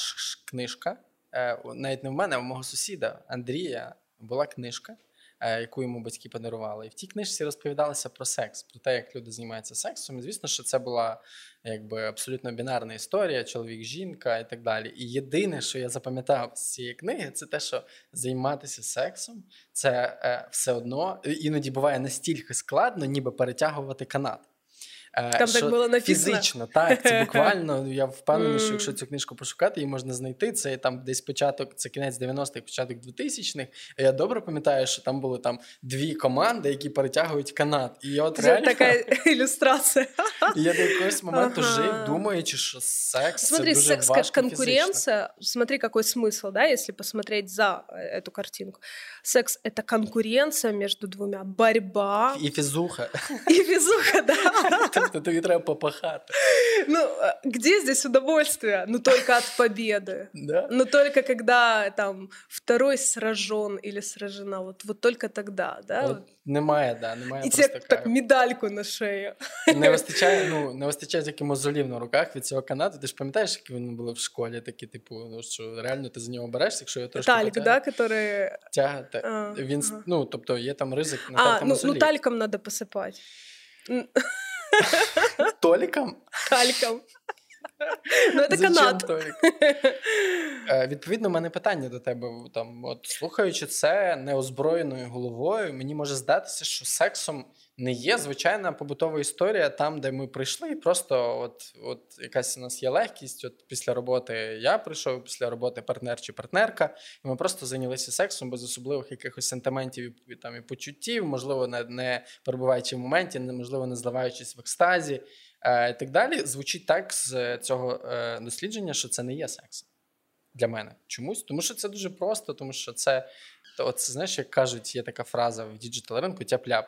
книжка, е, навіть не в мене, а в мого сусіда Андрія була книжка. Е, яку йому батьки подарували. І в тій книжці розповідалося про секс, про те, як люди займаються сексом. І звісно, що це була якби абсолютно бінарна історія, чоловік, жінка і так далі. І єдине, що я запам'ятав з цієї книги, це те, що займатися сексом це е, все одно іноді буває настільки складно, ніби перетягувати канат. Е, Там що так було написано? Фізично, так, це буквально. Я впевнений, що якщо цю книжку пошукати, її можна знайти. Це там десь початок, це кінець 90-х, початок 2000-х. Я добре пам'ятаю, що там були там дві команди, які перетягують канат. І от реально... така ілюстрація. І я до якогось моменту ага. жив, думаючи, що секс Смотри, це дуже секс важко как конкуренция. Фізично. Смотри, какой смысл, да, если посмотреть за э, эту картинку. Секс — это конкуренция между двумя, борьба. И физуха. И физуха, да. Тобто тобі треба попахати. Ну, где здесь удовольствие? Ну, только от победы. Да? Ну, только когда там второй сражен или сражена, вот, вот только тогда, да? От немає, да, немає І тебе так медальку на шею. Не вистачає, ну, не вистачає тільки мозолів на руках від цього канату. Ти ж пам'ятаєш, які вони були в школі, такі, типу, ну, що реально ти за нього берешся, якщо я трошки Талік, да, который... Тягати. Він, ага. ну, тобто є там ризик на А, ну, ну тальком треба посипати. Толіком? Тальком. Ну, це канат. Е, відповідно, у мене питання до тебе. Там, от Слухаючи це неозброєною головою, мені може здатися, що сексом не є звичайна побутова історія там, де ми прийшли, просто от от якась у нас є легкість. От Після роботи я прийшов, після роботи партнер чи партнерка, і ми просто зайнялися сексом без особливих якихось сентиментів і там і почуттів, можливо, не, не перебуваючи в моменті, можливо, не зливаючись в екстазі. Е, і так далі, звучить так з цього е, дослідження, що це не є секс для мене. Чомусь, тому що це дуже просто, тому що це от, знаєш, як кажуть, є така фраза в digital ринку тяп-ляп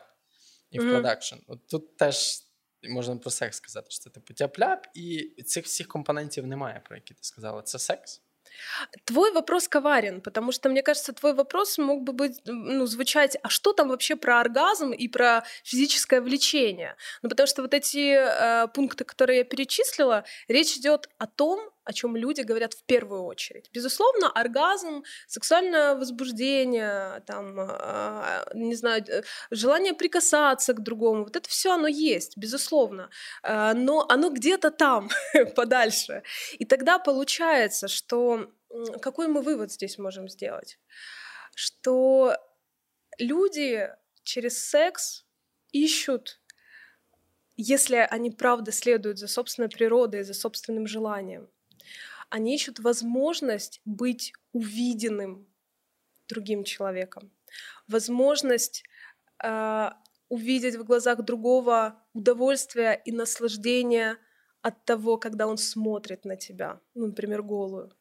і в продакшн. От тут теж можна про секс сказати, що це типу тяп-ляп, і цих всіх компонентів немає, про які ти сказала. Це секс. Твой вопрос коварен, потому что, мне кажется, твой вопрос мог бы быть, ну, звучать, а что там вообще про оргазм и про физическое влечение? Ну, потому что вот эти э, пункты, которые я перечислила, речь идет о том, о чем люди говорят в первую очередь. Безусловно, оргазм, сексуальное возбуждение, там, э, не знаю, э, желание прикасаться к другому, вот это все оно есть, безусловно, э, но оно где-то там, подальше. И тогда получается, что какой мы вывод здесь можем сделать? Что люди через секс ищут если они правда следуют за собственной природой, за собственным желанием, они ищут возможность быть увиденным другим человеком, возможность э, увидеть в глазах другого удовольствие и наслаждение от того, когда он смотрит на тебя, ну, например, голую,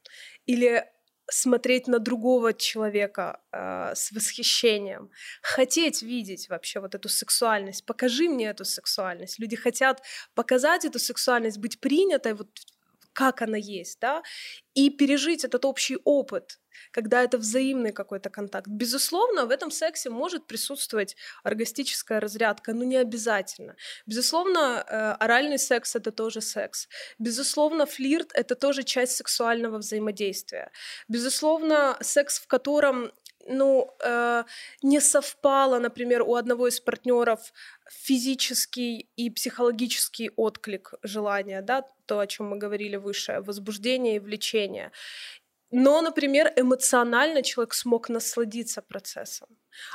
или смотреть на другого человека э, с восхищением, хотеть видеть вообще вот эту сексуальность, покажи мне эту сексуальность. Люди хотят показать эту сексуальность, быть принятой вот как она есть, да, и пережить этот общий опыт, когда это взаимный какой-то контакт. Безусловно, в этом сексе может присутствовать оргастическая разрядка, но не обязательно. Безусловно, э, оральный секс — это тоже секс. Безусловно, флирт — это тоже часть сексуального взаимодействия. Безусловно, секс, в котором ну, э, не совпало, например, у одного из партнеров физический и психологический отклик желания, да, то, о чем мы говорили выше, возбуждение и влечение. Но, например, эмоционально человек смог насладиться процессом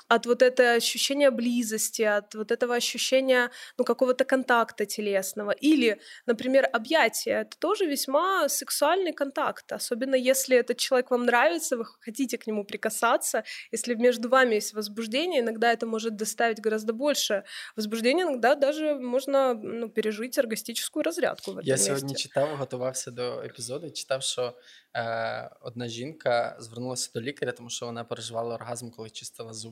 От вот этого ощущения близости, от вот этого ощущения ну, какого-то контакта телесного. Или, например, объятия. Это тоже весьма сексуальный контакт. Особенно если этот человек вам нравится, вы хотите к нему прикасаться. Если между вами есть возбуждение, иногда это может доставить гораздо больше возбуждения. Иногда даже можно ну, пережить оргастическую разрядку в этом Я месте. сьогодні читав, готувався до епізоду, читав, що е, одна жінка звернулася до лікаря, тому що вона переживала оргазм, коли чистила зуби.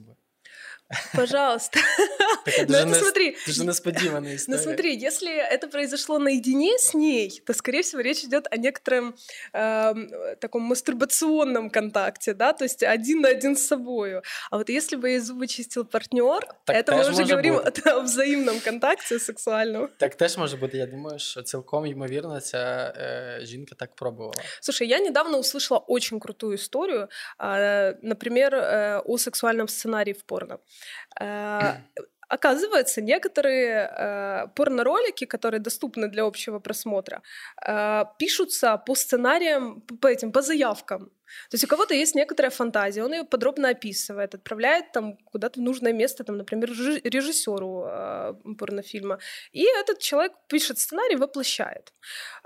Пожалуйста. Такая даже, ну, смотри, даже несподівана история. Ну смотри, если это произошло наедине с ней, то, скорее всего, речь идет о некотором э, таком мастурбационном контакте, да, то есть один на один с собой. А вот если бы ей зубы чистил партнер, так это мы уже говорим бути. о взаимном контакте сексуальном. Так теж може бути. Я думаю, що цілком ймовірно ця э, жінка так пробувала. Слушай, я недавно услышала очень крутую историю, э, например, э, о сексуальном сценарии в порно. Оказывается, некоторые э, порноролики, которые доступны для общего просмотра, э, пишутся по сценариям, по этим, по заявкам. То есть у кого-то есть некоторая фантазия, он ее подробно описывает, отправляет там куда-то в нужное место, там, например, режиссеру э, порнофильма, и этот человек пишет сценарий, воплощает.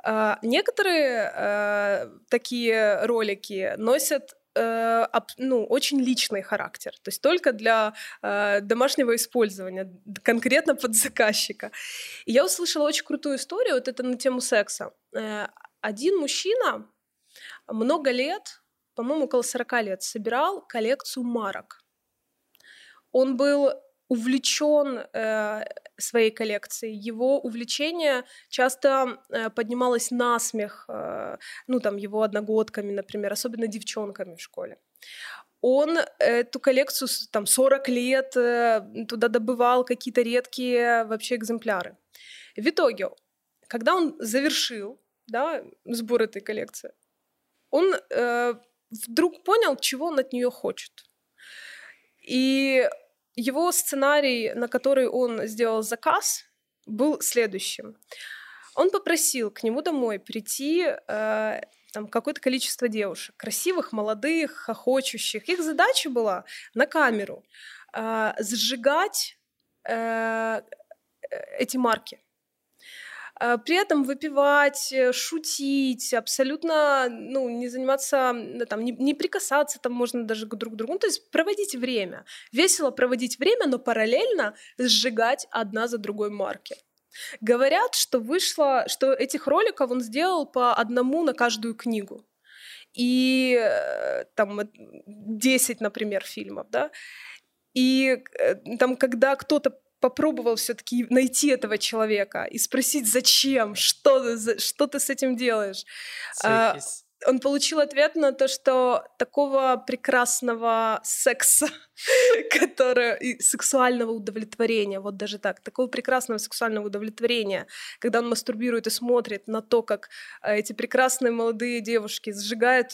Э, некоторые э, такие ролики носят ну, очень личный характер, то есть только для э, домашнего использования, конкретно под заказчика. И я услышала очень крутую историю, вот это на тему секса. Э, один мужчина много лет, по-моему, около 40 лет, собирал коллекцию марок. Он был увлечен э, своей коллекцией. Его увлечение часто э, поднималось на смех, э, ну там его одногодками, например, особенно девчонками в школе. Он эту коллекцию там 40 лет э, туда добывал какие-то редкие вообще экземпляры. В итоге, когда он завершил да, сбор этой коллекции, он э, вдруг понял, чего он от нее хочет. И его сценарий, на который он сделал заказ, был следующим. Он попросил к нему домой прийти э, там какое-то количество девушек, красивых, молодых, хохочущих. Их задача была на камеру э, сжигать э, эти марки. А, при этом выпивать, э, шутить, абсолютно ну, не заниматься, там, не, не прикасаться там можно даже друг к другу. Ну, то есть проводить время. Весело проводить время, но параллельно сжигать одна за другой марки. Говорят, что вышло, что этих роликов он сделал по одному на каждую книгу. И э, там 10, например, фильмов, да. И э, там, когда кто-то попробовал все-таки найти этого человека и спросить, зачем, что, что ты с этим делаешь. А, он получил ответ на то, что такого прекрасного секса, которое, и сексуального удовлетворения, вот даже так, такого прекрасного сексуального удовлетворения, когда он мастурбирует и смотрит на то, как э, эти прекрасные молодые девушки сжигают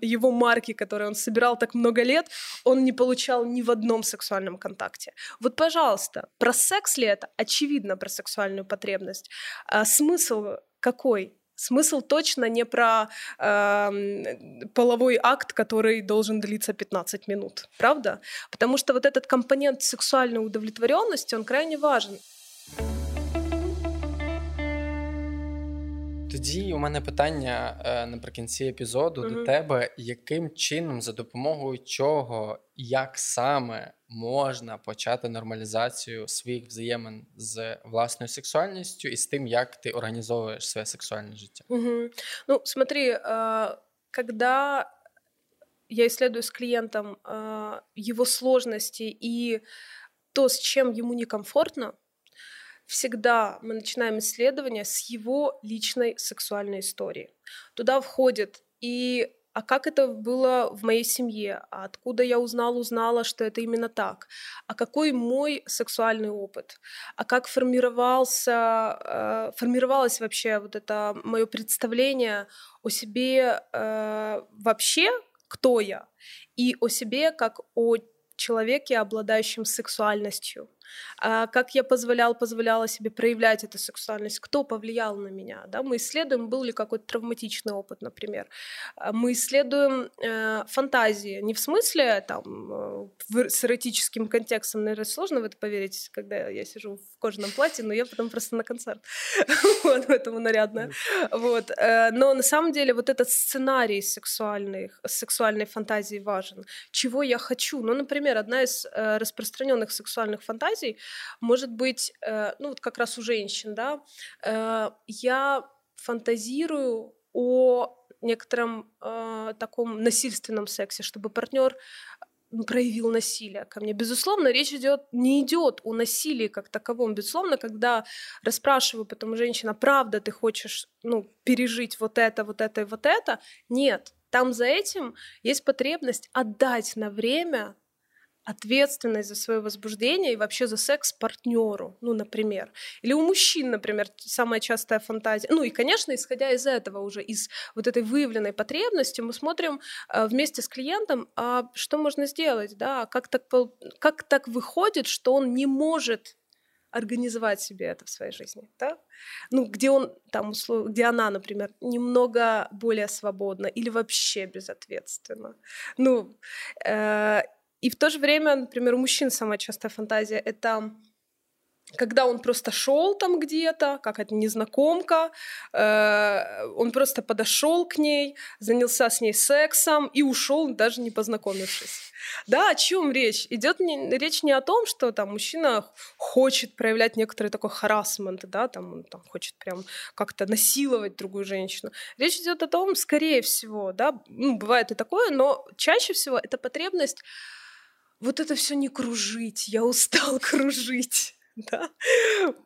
его марки, которые он собирал так много лет, он не получал ни в одном сексуальном контакте. Вот, пожалуйста, про секс ли это? Очевидно, про сексуальную потребность. А смысл какой? Смысл точно не про э, половой акт, который должен длиться 15 минут, правда? Потому что вот этот компонент сексуальной удовлетворенности, он крайне важен. Тоді у мене питання е, наприкінці епізоду угу. до тебе: яким чином, за допомогою чого, як саме можна почати нормалізацію своїх взаємин з власною сексуальністю і з тим, як ти організовуєш своє сексуальне життя? Угу. Ну, смотри, когда я исследую с клиентом его сложности и то, с чем ему некомфортно, всегда мы начинаем исследование с его личной сексуальной истории. Туда входит и а как это было в моей семье, а откуда я узнала, узнала, что это именно так, а какой мой сексуальный опыт, а как формировался, э, формировалось вообще вот это мое представление о себе э, вообще, кто я, и о себе как о человеке, обладающем сексуальностью. А как я позволял, позволяла себе проявлять эту сексуальность, кто повлиял на меня. Да? Мы исследуем, был ли какой-то травматичный опыт, например. А мы исследуем э, фантазии, не в смысле там, э, с эротическим контекстом, наверное, сложно в это поверить, когда я сижу в кожаном платье, но я потом просто на концерт. вот, поэтому нарядная. Вот. Э, но на самом деле вот этот сценарий сексуальной, сексуальной фантазии важен. Чего я хочу? Ну, например, одна из э, распространенных сексуальных фантазий фантазий может быть, э, ну вот как раз у женщин, да, э, я фантазирую о некотором э, таком насильственном сексе, чтобы партнер проявил насилие ко мне. Безусловно, речь идет, не идет о насилии как таковом. Безусловно, когда расспрашиваю потом женщина, правда ты хочешь ну, пережить вот это, вот это и вот это? Нет. Там за этим есть потребность отдать на время ответственность за свое возбуждение и вообще за секс партнеру, ну, например. Или у мужчин, например, самая частая фантазия. Ну и, конечно, исходя из этого уже, из вот этой выявленной потребности, мы смотрим э, вместе с клиентом, а что можно сделать, да, как так, как так выходит, что он не может организовать себе это в своей жизни, да? Ну, где он, там, услов... где она, например, немного более свободна или вообще безответственна. Ну, э, и в то же время, например, у мужчин самая частая фантазия — это когда он просто шел там где-то, как это незнакомка, э, он просто подошел к ней, занялся с ней сексом и ушел, даже не познакомившись. Да, о чем речь? Идет не, речь не о том, что там мужчина хочет проявлять некоторый такой харасмент, да, там он там, хочет прям как-то насиловать другую женщину. Речь идет о том, скорее всего, да, ну, бывает и такое, но чаще всего это потребность вот это все не кружить, я устал кружить. да,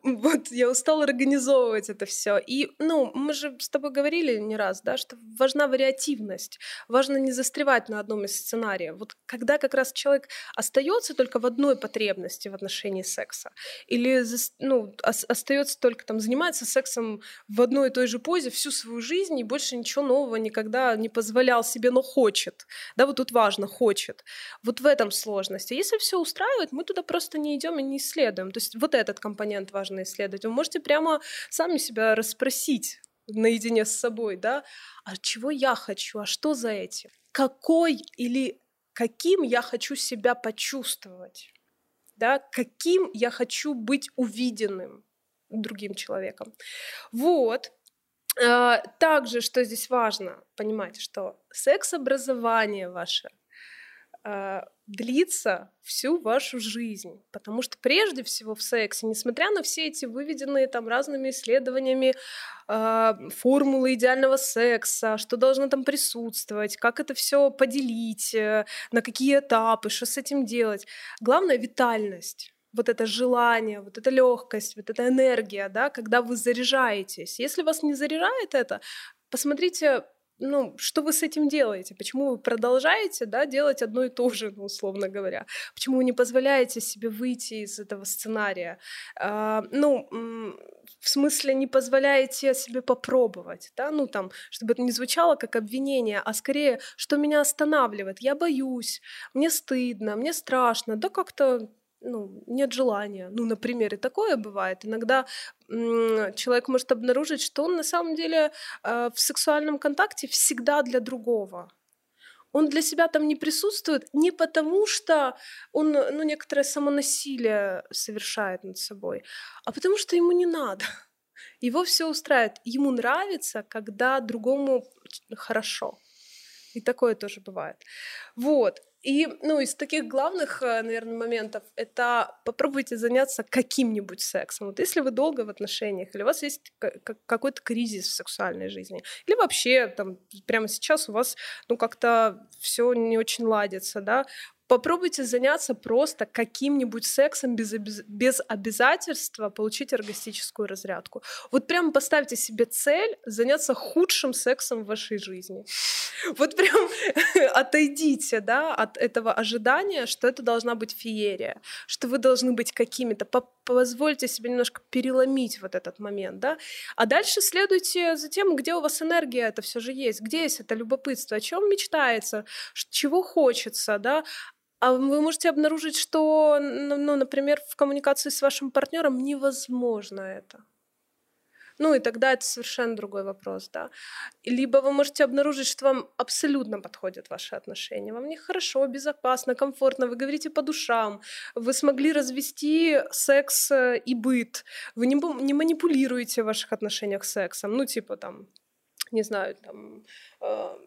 вот я устала организовывать это все. И, ну, мы же с тобой говорили не раз, да, что важна вариативность, важно не застревать на одном из сценариев. Вот когда как раз человек остается только в одной потребности в отношении секса, или, ну, остается только там, занимается сексом в одной и той же позе всю свою жизнь и больше ничего нового никогда не позволял себе, но хочет, да, вот тут важно, хочет. Вот в этом сложность. А если все устраивает, мы туда просто не идем и не исследуем. То есть вот этот компонент важно исследовать. Вы можете прямо сами себя расспросить наедине с собой, да, а чего я хочу, а что за этим? Какой или каким я хочу себя почувствовать? Да, каким я хочу быть увиденным другим человеком. Вот. А, также, что здесь важно понимать, что секс-образование ваше длится всю вашу жизнь. Потому что прежде всего в сексе, несмотря на все эти выведенные там разными исследованиями э, формулы идеального секса, что должно там присутствовать, как это все поделить, э, на какие этапы, что с этим делать. Главное — витальность вот это желание, вот эта легкость, вот эта энергия, да, когда вы заряжаетесь. Если вас не заряжает это, посмотрите ну, что вы с этим делаете? Почему вы продолжаете, да, делать одно и то же, ну, условно говоря? Почему вы не позволяете себе выйти из этого сценария? А, ну, в смысле, не позволяете себе попробовать, да, ну, там, чтобы это не звучало как обвинение, а скорее, что меня останавливает? Я боюсь, мне стыдно, мне страшно, да как-то ну, нет желания. Ну, например, и такое бывает. Иногда человек может обнаружить, что он на самом деле э, в сексуальном контакте всегда для другого. Он для себя там не присутствует не потому, что он ну, некоторое самонасилие совершает над собой, а потому что ему не надо. Его все устраивает. Ему нравится, когда другому хорошо. И такое тоже бывает. Вот. И, ну, из таких главных, э, наверное, моментов это попробуйте заняться каким-нибудь сексом. Вот если вы долго в отношениях, или у вас есть какой-то кризис в сексуальной жизни, или вообще там прямо сейчас у вас, ну, как-то все не очень ладится, да, Попробуйте заняться просто каким-нибудь сексом без, без обязательства получить оргастическую разрядку. Вот прям поставьте себе цель заняться худшим сексом в вашей жизни. Вот прям отойдите да, от этого ожидания, что это должна быть феерия, что вы должны быть какими-то. Позвольте себе немножко переломить вот этот момент. Да? А дальше следуйте за тем, где у вас энергия это все же есть, где есть это любопытство, о чем мечтается, чего хочется, да, а вы можете обнаружить, что, ну, например, в коммуникации с вашим партнером невозможно это. Ну и тогда это совершенно другой вопрос, да. Либо вы можете обнаружить, что вам абсолютно подходят ваши отношения, вам не хорошо, безопасно, комфортно, вы говорите по душам, вы смогли развести секс э, и быт, вы не, не манипулируете в ваших отношениях сексом, ну типа там, не знаю, там... Э,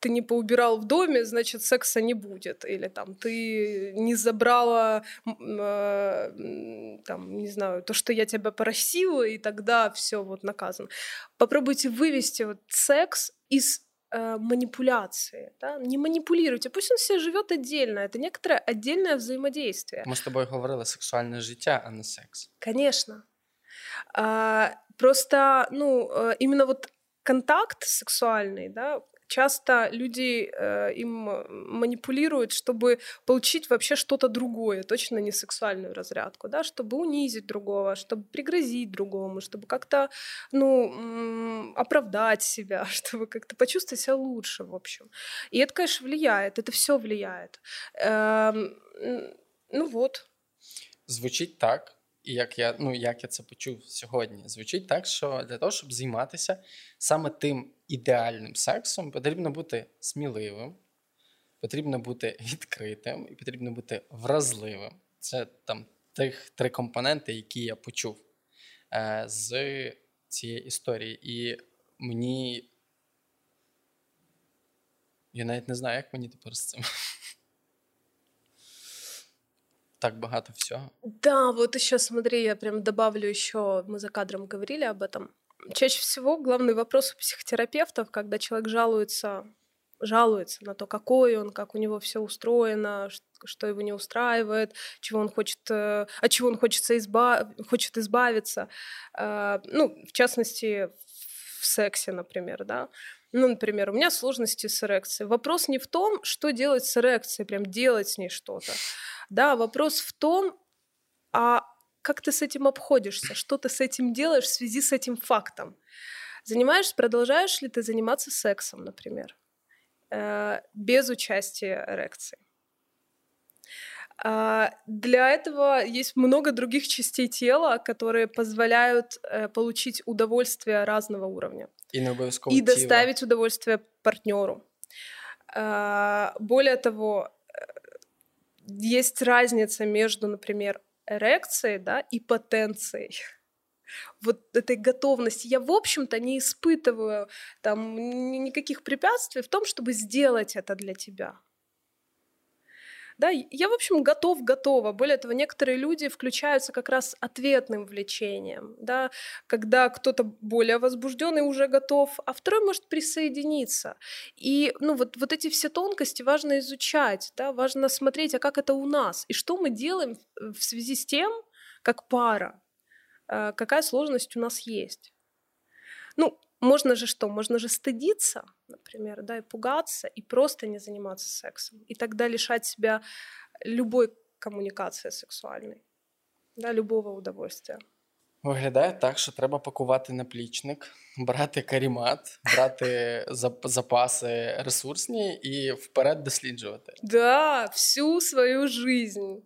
ты не поубирал в доме, значит, секса не будет. Или там ты не забрала, э, там, не знаю, то, что я тебя просила, и тогда все вот наказано. Попробуйте вывести вот секс из э, манипуляции. Да? Не манипулируйте. Пусть он себе живет отдельно. Это некоторое отдельное взаимодействие. Мы с тобой говорили сексуальное життя, а не секс. Конечно. А, просто, ну, э, именно вот контакт сексуальный, да, часто люди э, им манипулируют, чтобы получить вообще что-то другое, точно не сексуальную разрядку, да, чтобы унизить другого, чтобы пригрозить другому, чтобы как-то, ну, оправдать себя, чтобы как-то почувствовать себя лучше, в общем. И это, конечно, влияет, это все влияет. Эм, ну вот. Звучить так, і як я ну як я це почув сьогодні, звучить так, що для того, щоб займатися саме тим ідеальним сексом, потрібно бути сміливим, потрібно бути відкритим і потрібно бути вразливим. Це там тих три компоненти, які я почув е, з цієї історії. І мені. Я навіть не знаю, як мені тепер з цим. Так багато всего. Да, вот еще смотри, я прям добавлю еще, мы за кадром говорили об этом. Чаще всего главный вопрос у психотерапевтов, когда человек жалуется, жалуется на то, какой он, как у него все устроено, что его не устраивает, чего он хочет, э, от чего он хочется избав... хочет избавиться. Э, ну, в частности, в сексе, например, да. Ну, например, у меня сложности с эрекцией. Вопрос не в том, что делать с эрекцией, прям делать с ней что-то. Да, вопрос в том, а как ты с этим обходишься, что ты с этим делаешь в связи с этим фактом. Занимаешься, продолжаешь ли ты заниматься сексом, например, э, без участия эрекции. А, для этого есть много других частей тела, которые позволяют э, получить удовольствие разного уровня. И, и доставить удовольствие партнеру. А, более того, есть разница между, например, эрекцией да, и потенцией. Вот этой готовности. Я, в общем-то, не испытываю там ни- никаких препятствий в том, чтобы сделать это для тебя. Да, я, в общем, готов, готова. Более того, некоторые люди включаются как раз ответным влечением, да, когда кто-то более возбужденный уже готов, а второй может присоединиться. И ну, вот, вот эти все тонкости важно изучать, да, важно смотреть, а как это у нас, и что мы делаем в связи с тем, как пара, э, какая сложность у нас есть. Ну, можно же что? Можно же стыдиться, например, да, и пугаться, и просто не заниматься сексом. И тогда лишать себя любой коммуникации сексуальной, да, любого удовольствия. Виглядає так, що треба пакувати наплічник, брати карімат, брати зап- запаси ресурсні і вперед досліджувати. Да, всю свою жизнь.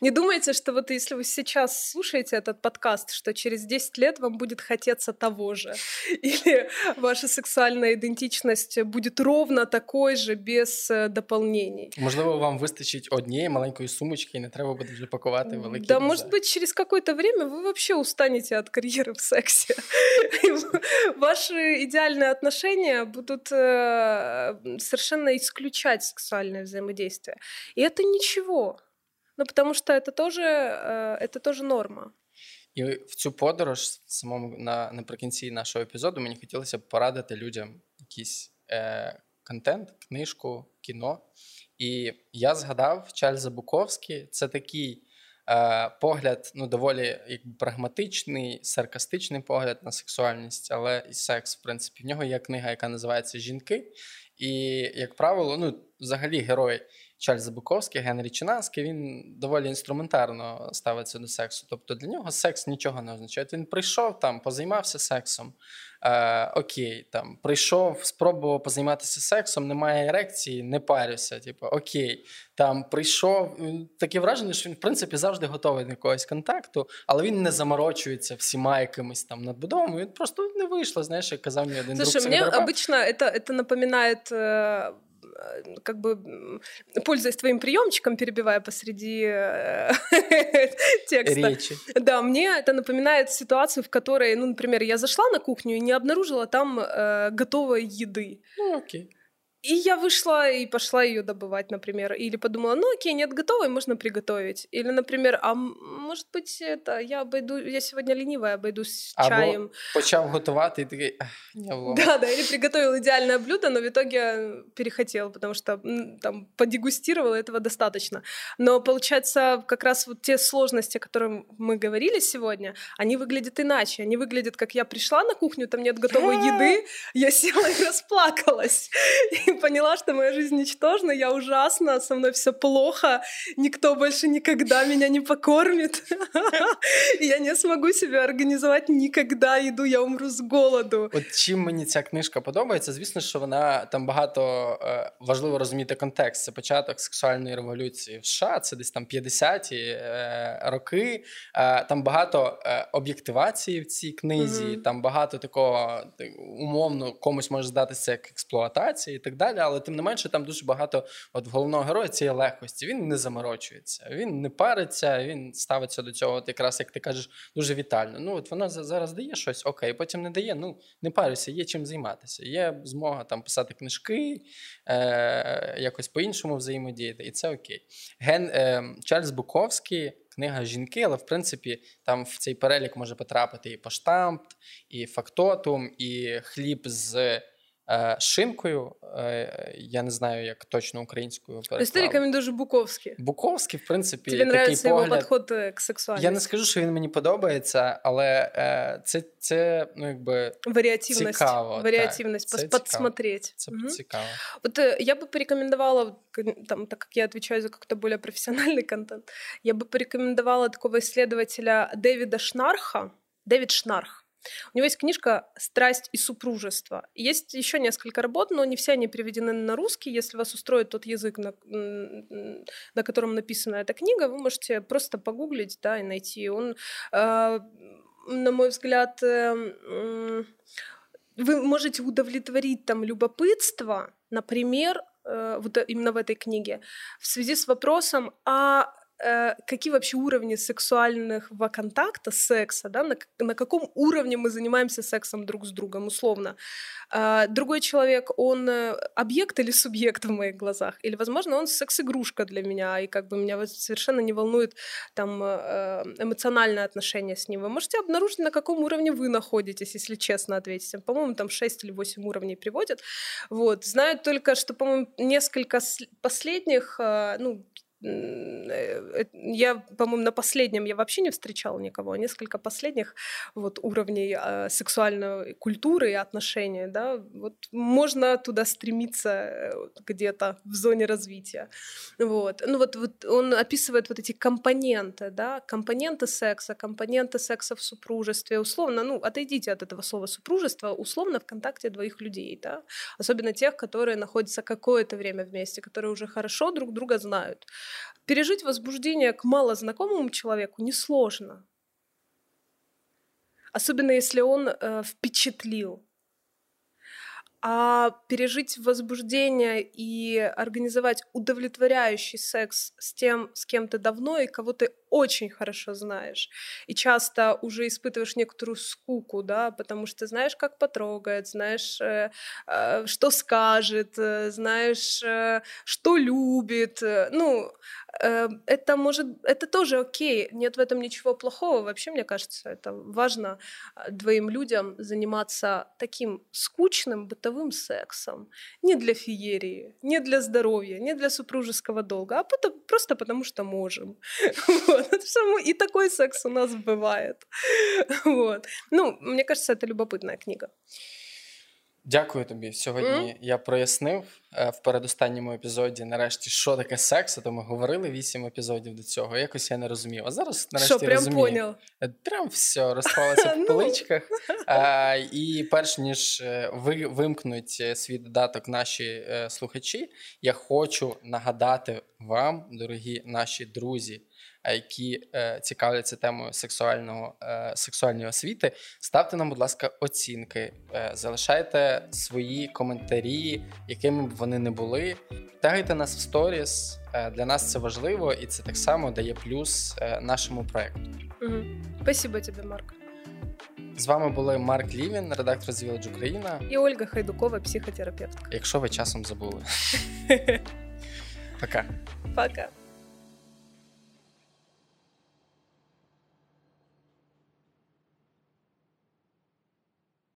Не думайте, что вот если вы сейчас слушаете этот подкаст, что через 10 лет вам будет хотеться того же. Или ваша сексуальная идентичность будет ровно такой же, без э, дополнений. Можливо, вам вистачить однієї маленької сумочки, і не треба буде вже пакувати великі. Да, рюкзак. может быть, через какое-то время вы вообще устанете от карьеры в сексе. И Ваши идеальные отношения будут э, совершенно исключать сексуальное взаимодействие. И это ничего. Ну, потому что это тоже, э, это тоже норма. І в цю подорож самому на наприкінці нашого епізоду мені хотілося б порадити людям якийсь е, контент, книжку, кіно. І я згадав Чарльза Буковський. Це такий е, погляд, ну доволі якби прагматичний, саркастичний погляд на сексуальність, але і секс, в принципі. В нього є книга, яка називається Жінки. І, як правило, ну, взагалі, герой Чарльза Буковський, Генрі Чинанський, він доволі інструментарно ставиться до сексу. Тобто для нього секс нічого не означає. Він прийшов там, позаймався сексом. Е, окей, там прийшов, спробував позайматися сексом, немає ерекції, не парюся. Типу, окей, там прийшов. м, Таке враження, що він в принципі завжди готовий до якогось контакту, але він не заморочується всіма якимись там надбудовами. Він просто не вийшло. Знаєш, як казав мені один Слушай, друг мне психотерапевт. обычно это, это напоминает э, э, как бы пользуясь твоим приемчиком, перебивая посреди э, текста. речі. Да, мне это напоминает ситуацию, в которой, ну, например, я зашла на кухню и не обнаружила там э, готовой еды. Ну окей. И я вышла и пошла ее добывать, например. Или подумала, ну окей, нет готовой, можно приготовить. Или, например, а может быть, это я обойду, я сегодня ленивая, обойдусь Або чаем. почав готувати і такий «Ех, я влом. Да, да, или приготовил идеальное блюдо, но в итоге перехотел, потому что там подегустировал, этого достаточно. Но получается, как раз вот те сложности, о которых мы говорили сегодня, они выглядят иначе. Они выглядят, как я пришла на кухню, там нет готовой еды, я села и расплакалась. И поняла, что моя жизнь ничтожна, я ужасна, со мной все плохо, никто больше никогда меня не покормит. Я не смогу себе организовать никогда еду, я умру с голоду. От чим мені ця книжка подобається, звісно, що вона там багато е, важливо розуміти контекст. Це початок сексуальної революції в США, це десь там 50-ті е, роки. Е, там багато об'єктивації в цій книзі, там багато такого умовно комусь може здатися як експлуатації і так далі. Але тим не менше, там дуже багато от головного героя цієї легкості. Він не заморочується, він не париться, він ставиться до цього, от якраз як ти кажеш, дуже вітально. Ну от вона зараз дає щось, окей, потім не дає. Ну не парюся, є чим займатися. Є змога там писати книжки, е, якось по-іншому взаємодіяти, і це окей. Ген е, Чарльз Буковський. Книга жінки, але в принципі там в цей перелік може потрапити і поштамп, і фактотум, і хліб з шинкою. Е, я не знаю, як точно українською То есть ты переклали. рекомендуешь Буковский? Буковський, в принципі, Тебе такий нравится его погляд. подход э, к сексуальности? Я не скажу, що він мені подобається, але е, це, це ну, якби Вариативность. Цікаво, Вариативность. так. пос- Це подсмотреть. це Мгм. цікаво. Вот э, я бы порекомендовала, вот, к- там, так как я отвечаю за какой-то более профессиональный контент, я бы порекомендовала такого исследователя Дэвида Шнарха. Дэвид Шнарх. У него есть книжка «Страсть и супружество». Есть еще несколько работ, но не все они переведены на русский. Если вас устроит тот язык, на, на котором написана эта книга, вы можете просто погуглить да, и найти. Он, э, на мой взгляд, э, вы можете удовлетворить там любопытство, например, э, вот именно в этой книге, в связи с вопросом, а э, какие вообще уровни сексуального контакта, секса, да, на, на каком уровне мы занимаемся сексом друг с другом, условно. Э, другой человек, он э, объект или субъект в моих глазах, или, возможно, он секс-игрушка для меня, и как бы меня совершенно не волнует там э, эмоциональное отношение с ним. Вы можете обнаружить, на каком уровне вы находитесь, если честно ответить. По-моему, там 6 или 8 уровней приводят. Вот. Знаю только, что, по-моему, несколько последних, э, ну, я, по-моему, на последнем я вообще не встречала никого, а несколько последних вот уровней э, сексуальной культуры и отношений, да, вот можно туда стремиться э, где-то в зоне развития, вот. Ну вот, вот он описывает вот эти компоненты, да, компоненты секса, компоненты секса в супружестве, условно, ну, отойдите от этого слова супружество, условно в контакте двоих людей, да, особенно тех, которые находятся какое-то время вместе, которые уже хорошо друг друга знают. Пережить возбуждение к малознакомому человеку несложно. Особенно если он э, впечатлил. А пережить возбуждение и организовать удовлетворяющий секс с тем, с кем ты давно и кого ты очень хорошо знаешь. И часто уже испытываешь некоторую скуку, да, потому что знаешь, как потрогает, знаешь, э, э, что скажет, э, знаешь, э, что любит. Э, ну, э, это может, это тоже окей, нет в этом ничего плохого. Вообще, мне кажется, это важно э, двоим людям заниматься таким скучным бытовым сексом. Не для феерии, не для здоровья, не для супружеского долга, а просто потому что можем. Вот. И такой секс у нас бывает. Вот. Ну, мне кажется, это любопытная книга. Дякую тобі. Сьогодні mm? я прояснив е, в передостанньому епізоді, нарешті, що таке секс. То ми говорили вісім епізодів до цього. Якось я не розумів. А зараз нарешті що, прям розумію. Поняв? Е, прям все розклалося в ну. поличках. а, І перш ніж е, ви вимкнуть свій додаток наші слухачі, я хочу нагадати вам, дорогі наші друзі які е, цікавляться темою сексуального е, сексуальної освіти, ставте нам, будь ласка, оцінки, е, залишайте свої коментарі, якими б вони не були. Тагайте нас в сторіс. Для нас це важливо, і це так само дає плюс нашому проекту. Угу. Спасибо тобі, Марк. З вами були Марк Лівін, редактор з Village Україна і Ольга Хайдукова, психотерапевтка. Якщо ви часом забули. Пока. Пока.